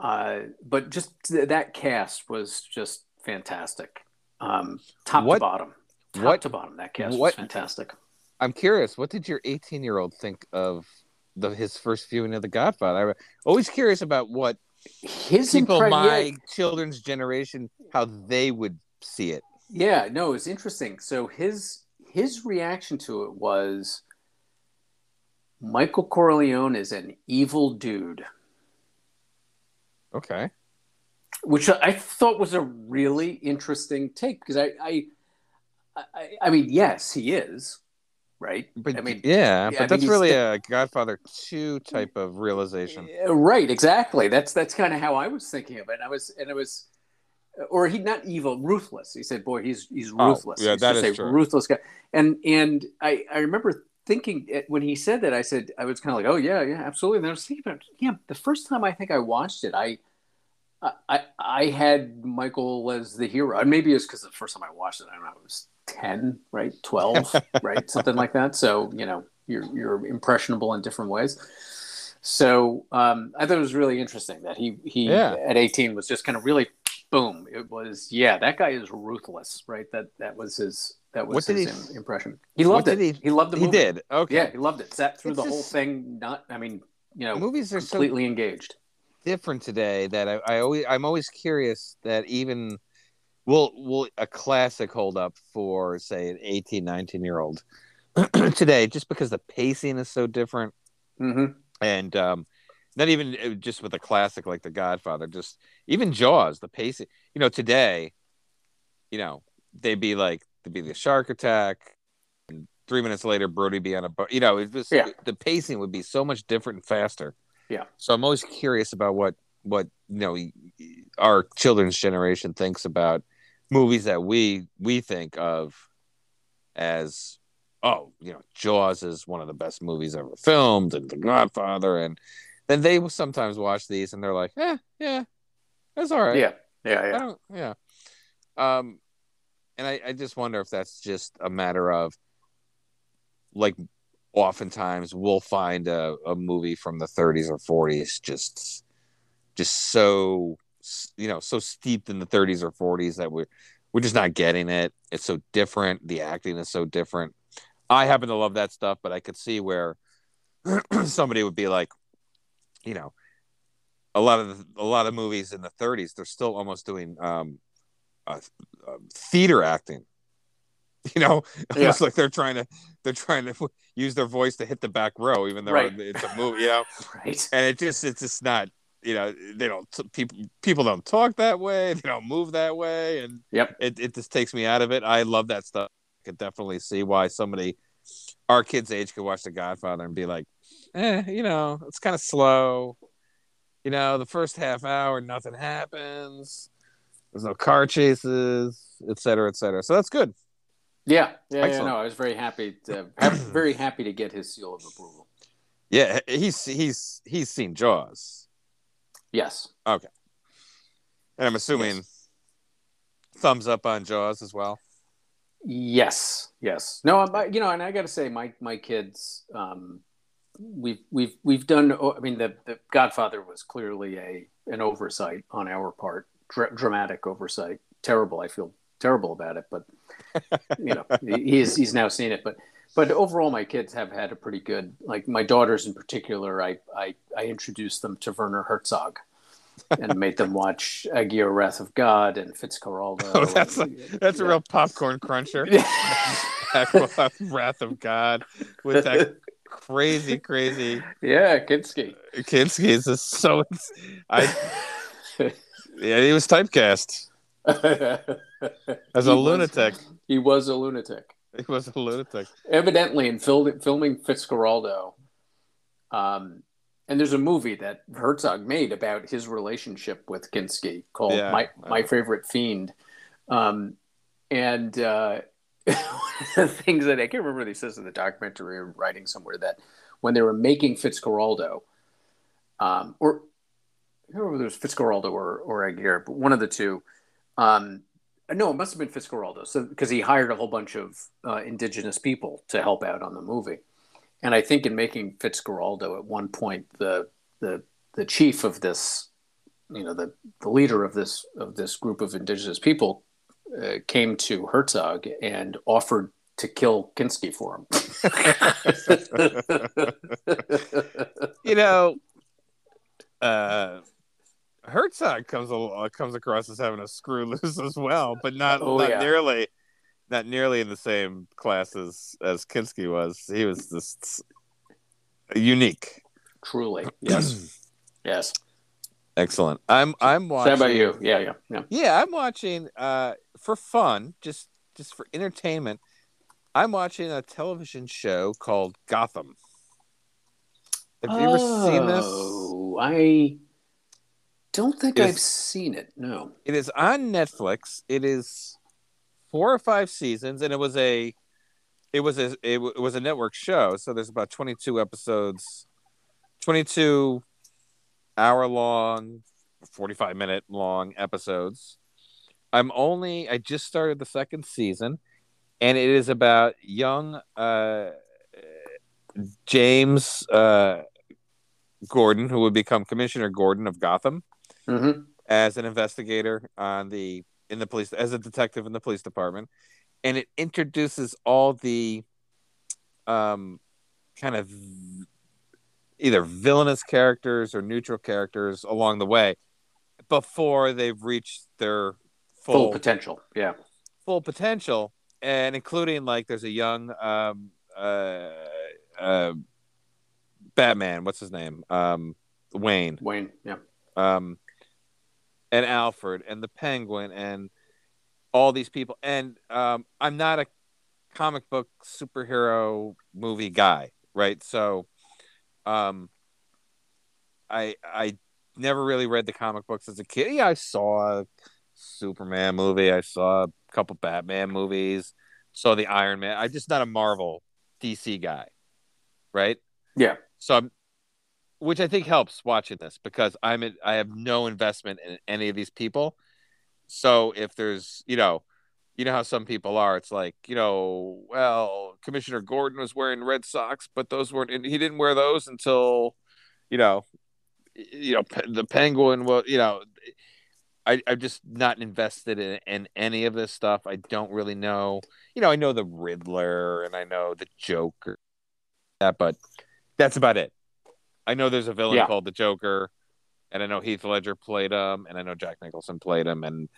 [SPEAKER 1] uh, but just th- that cast was just fantastic, um, top
[SPEAKER 2] What-
[SPEAKER 1] to bottom. Top
[SPEAKER 2] what-
[SPEAKER 1] to bottom, that cast was fantastic.
[SPEAKER 2] I'm curious. What did your 18 year old think of the his first viewing of The Godfather? I'm always curious about what
[SPEAKER 1] His
[SPEAKER 2] people
[SPEAKER 1] impre-
[SPEAKER 2] my
[SPEAKER 1] yeah,
[SPEAKER 2] children's generation how they would see it.
[SPEAKER 1] Yeah, no, it's interesting. So his his reaction to it was Michael Corleone is an evil dude,
[SPEAKER 2] Okay.
[SPEAKER 1] which I thought was a really interesting take because I, I, I, I mean, yes, he is, right?
[SPEAKER 2] But
[SPEAKER 1] I mean,
[SPEAKER 2] yeah,
[SPEAKER 1] yeah,
[SPEAKER 2] but
[SPEAKER 1] mean,
[SPEAKER 2] that's
[SPEAKER 1] he's
[SPEAKER 2] really a Godfather 2 type of realization.
[SPEAKER 1] Right, exactly. That's that's kind of how I was thinking of it. I was, and it was, or he not evil, ruthless. He said, "Boy, he's he's
[SPEAKER 2] Oh,
[SPEAKER 1] ruthless.
[SPEAKER 2] yeah,
[SPEAKER 1] he's
[SPEAKER 2] that
[SPEAKER 1] just
[SPEAKER 2] is
[SPEAKER 1] a
[SPEAKER 2] true.
[SPEAKER 1] ruthless guy." And and I I remember thinking eh, when he said that, I said I was kind of like, "Oh yeah, yeah, absolutely." And I was thinking about, yeah, the first time I think I watched it, I. I- I I had Michael as the hero, and maybe it's because the first time I watched it, I don't know, it was ten, right, twelve, [laughs] right, something like that. So you know, you're you're impressionable in different ways. So um, I thought it was really interesting that he he
[SPEAKER 2] Yeah.
[SPEAKER 1] at 18 was just kind of really boom. It was yeah, that guy is ruthless, right? That that was his that was
[SPEAKER 2] What did
[SPEAKER 1] his
[SPEAKER 2] he-
[SPEAKER 1] impression. He loved it.
[SPEAKER 2] did
[SPEAKER 1] He, loved the movie.
[SPEAKER 2] He did. Okay.
[SPEAKER 1] Yeah, he loved it. Sat through
[SPEAKER 2] It's
[SPEAKER 1] the whole thing. Not, I mean, you know,
[SPEAKER 2] Movies are so
[SPEAKER 1] completely engaged.
[SPEAKER 2] different today that I, I always I'm always curious that even will will a classic hold up for say an 18 19 year old [clears throat] today just because the pacing is so different
[SPEAKER 1] hmm
[SPEAKER 2] and um not even uh, just with a classic like the godfather just even jaws the pacing you know today you know they'd be like there'd be the shark attack and three minutes later brody be on a boat you know it was
[SPEAKER 1] Yeah.
[SPEAKER 2] the pacing would be so much different and faster
[SPEAKER 1] Yeah.
[SPEAKER 2] so i'm always curious about what what you know our children's generation thinks about movies that we we think of as oh you know jaws is one of the best movies ever filmed and the godfather and then they will sometimes watch these and they're like eh yeah that's all right
[SPEAKER 1] Yeah, yeah, yeah.
[SPEAKER 2] yeah. Um, and I, I just wonder if that's just a matter of like oftentimes we'll find a, a movie from the 30s or 40s just just so you know so steeped in the 30s or 40s that we're we're just not getting it it's so different the acting is so different i happen to love that stuff but i could see where [clears throat] somebody would be like you know a lot of the, a lot of movies in the 30s they're still almost doing um uh, uh, theater acting [laughs] You know, [laughs] yeah. almost like they're trying to they're trying to use their voice to hit the back row, even though right. it's a movie. You know, [laughs]
[SPEAKER 1] right?
[SPEAKER 2] And it just it's just not. You know, they don't people people don't talk that way. They don't move that way, and
[SPEAKER 1] yep,
[SPEAKER 2] it it just takes me out of it. I love that stuff. I could definitely see why somebody our kids' age could watch The Godfather and be like, eh, you know, it's kind of slow. You know, the first half hour, nothing happens. There's no car chases, et cetera, et cetera. So that's good.
[SPEAKER 1] Yeah, yeah, yeah. No, I was very happy to very happy to get his seal of approval.
[SPEAKER 2] Yeah, he's he's he's seen Jaws.
[SPEAKER 1] Yes.
[SPEAKER 2] Okay. And I'm assuming yes. thumbs up on Jaws as well.
[SPEAKER 1] Yes, yes. No, I'm, you know, and I got to say, my my kids, um, we've we've we've done. I mean, the the Godfather was clearly a an oversight on our part, dr- dramatic oversight. Terrible. I feel terrible about it, but you know, [laughs] he's he's now seen it. But but overall, my kids have had a pretty good. Like my daughters in particular, I I, I introduced them to Werner Herzog and [laughs] made them watch Aguirre Wrath of God and Fitzcarraldo.
[SPEAKER 2] Oh, that's a, that's yeah. a real popcorn cruncher. [laughs] Wrath of God with that crazy, crazy.
[SPEAKER 1] Yeah, Kinski.
[SPEAKER 2] Kinski is just so. I. [laughs] Yeah, he was typecast as a lunatic.
[SPEAKER 1] he was a lunatic.
[SPEAKER 2] He was a lunatic.
[SPEAKER 1] Evidently, in fil- filming Fitzcarraldo, um, and there's a movie that Herzog made about his relationship with Kinski called yeah, My My Favorite Fiend. Um, and uh, one [laughs] of the things that I can't remember what he says in the documentary or writing somewhere that when they were making Fitzcarraldo, um, or I don't remember if it was Fitzcarraldo or, or Aguirre, but one of the two. Um, no, it must have been Fitzcarraldo. So because he hired a whole bunch of uh, indigenous people to help out on the movie. And I think in making Fitzcarraldo, at one point, the the the chief of this, you know, the the leader of this of this group of indigenous people, uh, came to Herzog and offered to kill Kinski for him. [laughs]
[SPEAKER 2] you know, uh, Herzog comes uh, comes across as having a screw [laughs] loose as well, but not oh, not yeah. nearly not nearly in the same class as as Kinski was. He was just unique.
[SPEAKER 1] Truly, [clears throat] yes, yes.
[SPEAKER 2] Excellent. I'm I'm watching.
[SPEAKER 1] How about you? Yeah, yeah, yeah.
[SPEAKER 2] Yeah, I'm watching uh, for fun, just just for entertainment. I'm watching a television show called Gotham.
[SPEAKER 1] Have you oh, ever seen this? Oh, I don't think I've seen it. No.
[SPEAKER 2] It is on Netflix. It is four or five seasons, and it was a it was a it, was a network show. So there's about 22 episodes, 22 hour long, 45 minute long episodes. I'm only I just started the second season, and it is about young uh, James uh, Gordon, who would become Commissioner Gordon of Gotham,
[SPEAKER 1] mm-hmm.
[SPEAKER 2] as an investigator on the in the police as a detective in the police department, and it introduces all the um, kind of either villainous characters or neutral characters along the way before they've reached their full,
[SPEAKER 1] full potential. Yeah,
[SPEAKER 2] full potential, and including like there's a young um, uh, uh, Batman. What's his name? Um, Wayne.
[SPEAKER 1] Wayne. Yeah.
[SPEAKER 2] Um, and Alfred and the Penguin and all these people. And um, I'm not a comic book superhero movie guy, right? So, um, I I never really read the comic books as a kid. Yeah, I saw a Superman movie. I saw a couple Batman movies. Saw the Iron Man. I'm just not a Marvel DC guy, right?
[SPEAKER 1] Yeah.
[SPEAKER 2] So I'm which I think helps watching this because I'm I have no investment in any of these people. So if there's, you know, you know how some people are. It's like, you know, well, Commissioner Gordon was wearing red socks, but those weren't. He didn't wear those until, you know, you know, the Penguin. Well, you know, I, I'm just not invested in, in any of this stuff. I don't really know. You know, I know the Riddler and I know the Joker, that, but that's about it. I know there's a villain yeah. called the Joker, and I know Heath Ledger played him, and I know Jack Nicholson played him, and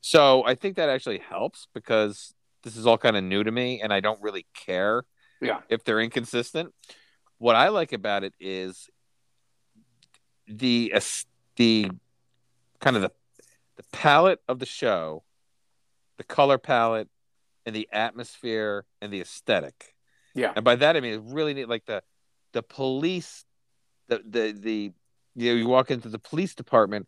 [SPEAKER 2] so I think that actually helps because this is all kind of new to me, and I don't really care
[SPEAKER 1] Yeah.
[SPEAKER 2] if they're inconsistent. What I like about it is the as- the kind of the the palette of the show, the color palette, and the atmosphere and the aesthetic.
[SPEAKER 1] Yeah.
[SPEAKER 2] And by that I mean it's really neat. Like the the police, the the the you know you walk into the police department,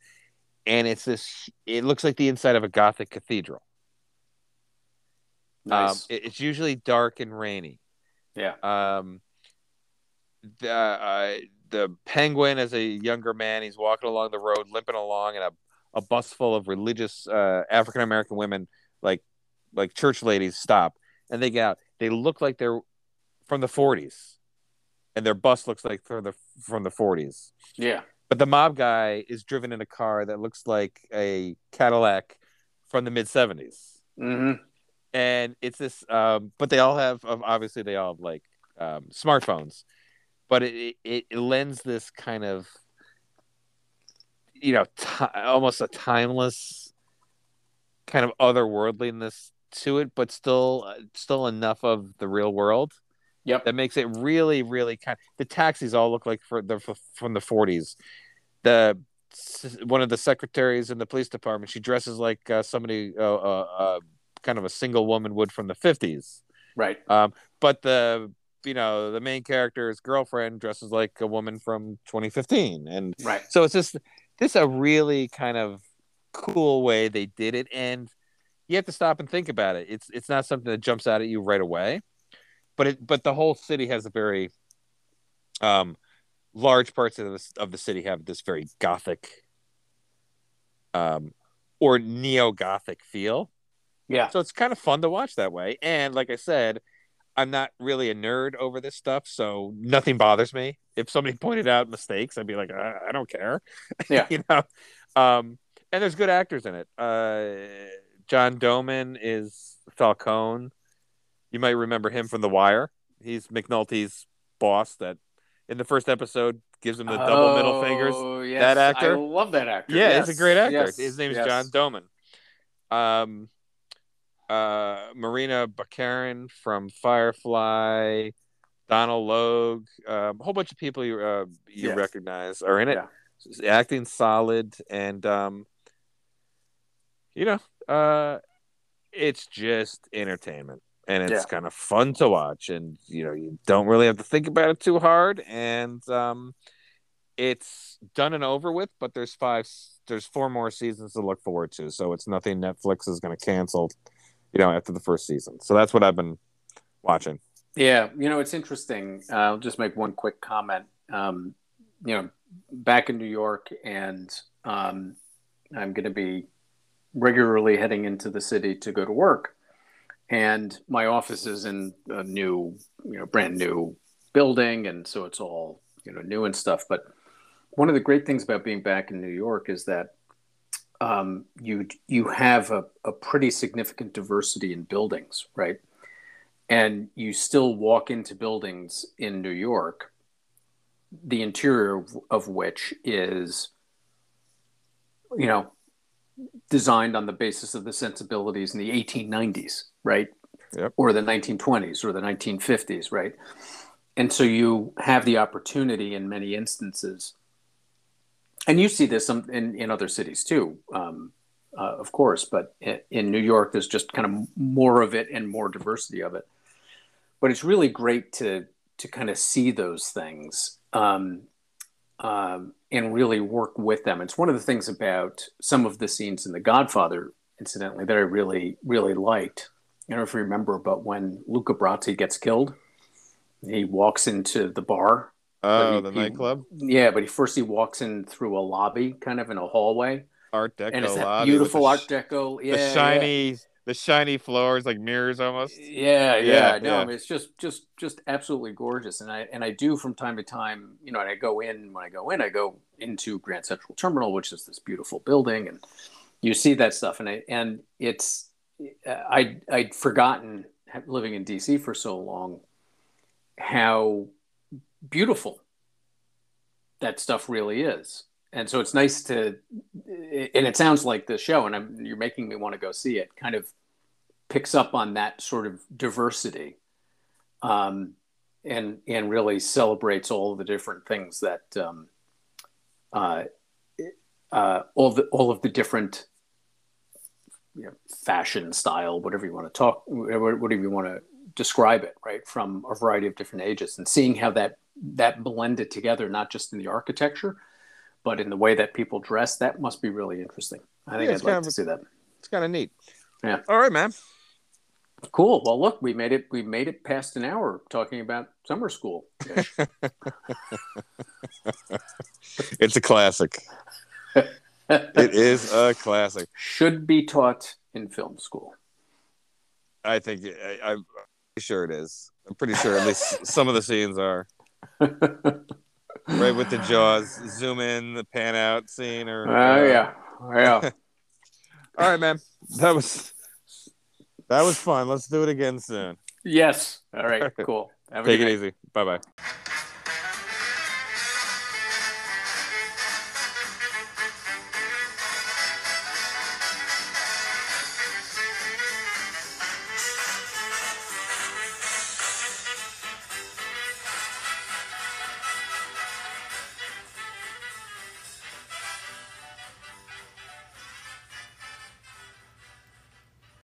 [SPEAKER 2] and it's this. It looks like the inside of a Gothic cathedral. Um,
[SPEAKER 1] Nice.
[SPEAKER 2] it- it's usually dark and rainy.
[SPEAKER 1] yeah.
[SPEAKER 2] Um, the uh, the penguin as a younger man, he's walking along the road, limping along, and a, a bus full of religious uh, African American women, like like church ladies, stop, and they get out. They look like they're from the '40s, and their bus looks like from the from the '40s.
[SPEAKER 1] Yeah.
[SPEAKER 2] But the mob guy is driven in a car that looks like a Cadillac from the mid '70s
[SPEAKER 1] hmm
[SPEAKER 2] and it's this um but they all have um, obviously they all have like um smartphones but it it, it lends this kind of you know ti almost a timeless kind of otherworldliness to it but still uh, still enough of the real world
[SPEAKER 1] Yep.
[SPEAKER 2] that makes it really really kind the taxis all look like for the from the 40s the one of the secretaries in the police department she dresses like uh, somebody uh, uh, uh, kind of a single woman would from the 50s
[SPEAKER 1] Right.
[SPEAKER 2] but the you know the main character's girlfriend dresses like a woman from 2015 and
[SPEAKER 1] Right.
[SPEAKER 2] so it's just this a really kind of cool way they did it and you have to stop and think about it it's it's not something that jumps out at you right away but it but the whole city has a very um large parts of the, of the city have this very gothic um or neo gothic feel
[SPEAKER 1] Yeah.
[SPEAKER 2] so it's kind of fun to watch that way. And like I said, I'm not really a nerd over this stuff, so nothing bothers me. If somebody [laughs] pointed out mistakes, I'd be like, I, I don't care. [laughs]
[SPEAKER 1] Yeah.
[SPEAKER 2] you know. Um, and there's good actors in it. Uh, John Doman is Falcone. You might remember him from The Wire. He's McNulty's boss. That in the first episode gives him the double middle fingers.
[SPEAKER 1] Oh, yes.
[SPEAKER 2] That actor?
[SPEAKER 1] I love that actor.
[SPEAKER 2] Yeah,
[SPEAKER 1] yes.
[SPEAKER 2] he's a great actor.
[SPEAKER 1] Yes.
[SPEAKER 2] His name is. John Doman. Um, uh, Morena Baccarin from Firefly, Donal Logue, um, a whole bunch of people you uh, you recognize are in it.
[SPEAKER 1] Yeah.
[SPEAKER 2] Acting solid, and um, you know, uh, it's just entertainment, and it's
[SPEAKER 1] Yeah.
[SPEAKER 2] kind of fun to watch, and you know, you don't really have to think about it too hard, and um, it's done and over with. But there's five, there's four more seasons to look forward to, so it's nothing Netflix is going to cancel, you know, after the first season. So that's what I've been watching.
[SPEAKER 1] Yeah, you know, it's interesting. Uh, I'll just make one quick comment. Um, you know, back in New York, and um, I'm going to be regularly heading into the city to go to work. And my office is in a new, you know, brand new building, and so it's all you know new and stuff. But one of the great things about being back in New York is that um, you you have a, a pretty significant diversity in buildings, right? and you still walk into buildings in New York, the interior of, of which is, you know, designed on the basis of the sensibilities in the 1890s, right?
[SPEAKER 2] Yep.
[SPEAKER 1] Or the 1920s or the 1950s, right? And so you have the opportunity in many instances, and you see this in, in, other cities too, um, uh, of course, but in, in New York, there's just kind of more of it and more diversity of it but it's really great to to kind of see those things um, um, and really work with them. It's one of the things about some of the scenes in The Godfather, incidentally, that I really really liked. I don't know if you remember, but when Luca Brasi gets killed, he walks into the bar.
[SPEAKER 2] Oh,
[SPEAKER 1] he-
[SPEAKER 2] the
[SPEAKER 1] he-
[SPEAKER 2] nightclub,
[SPEAKER 1] Yeah, but he first he walks in through a lobby, kind of in a hallway,
[SPEAKER 2] Art Deco
[SPEAKER 1] and it's that
[SPEAKER 2] lobby
[SPEAKER 1] beautiful Art Deco. Yeah,
[SPEAKER 2] the
[SPEAKER 1] yeah.
[SPEAKER 2] The shiny floors like mirrors almost.
[SPEAKER 1] Yeah,
[SPEAKER 2] Yeah,
[SPEAKER 1] yeah, no,
[SPEAKER 2] yeah.
[SPEAKER 1] I mean, it's just just just absolutely gorgeous, and I and I do from time to time, you know, and I go in when I go in, I go into Grand Central Terminal, which is this beautiful building, and you see that stuff, and I and it's I I'd forgotten living in DC for so long how beautiful that stuff really is. And so it's nice to, and it sounds like the show, and I'm, you're making me want to go see it. Kind of picks up on that sort of diversity, um, and and really celebrates all the different things that um, uh, uh, all the all of the different you know, fashion style, whatever you want to talk, whatever you want to describe it, right, from a variety of different ages, and seeing how that that blended together, not just in the architecture, but in the way that people dress, that must be really interesting. I think
[SPEAKER 2] Yeah,
[SPEAKER 1] I'd
[SPEAKER 2] it's
[SPEAKER 1] like to
[SPEAKER 2] of-
[SPEAKER 1] see that.
[SPEAKER 2] It's kind of neat.
[SPEAKER 1] Yeah.
[SPEAKER 2] All right, man.
[SPEAKER 1] Cool. Well, look, we made it. We made it past an hour talking about summer school. [laughs]
[SPEAKER 2] It's a classic. [laughs] It is a classic.
[SPEAKER 1] Should be taught in film school.
[SPEAKER 2] I think I, I'm pretty sure it is. I'm pretty sure at least [laughs] some of the scenes are right with the jaws, zoom in, the pan out scene, or
[SPEAKER 1] Oh yeah, yeah. [laughs]
[SPEAKER 2] All right, man. That was that was fun. Let's do it again soon.
[SPEAKER 1] yes. All right. Cool. Have
[SPEAKER 2] Take it easy. Bye bye.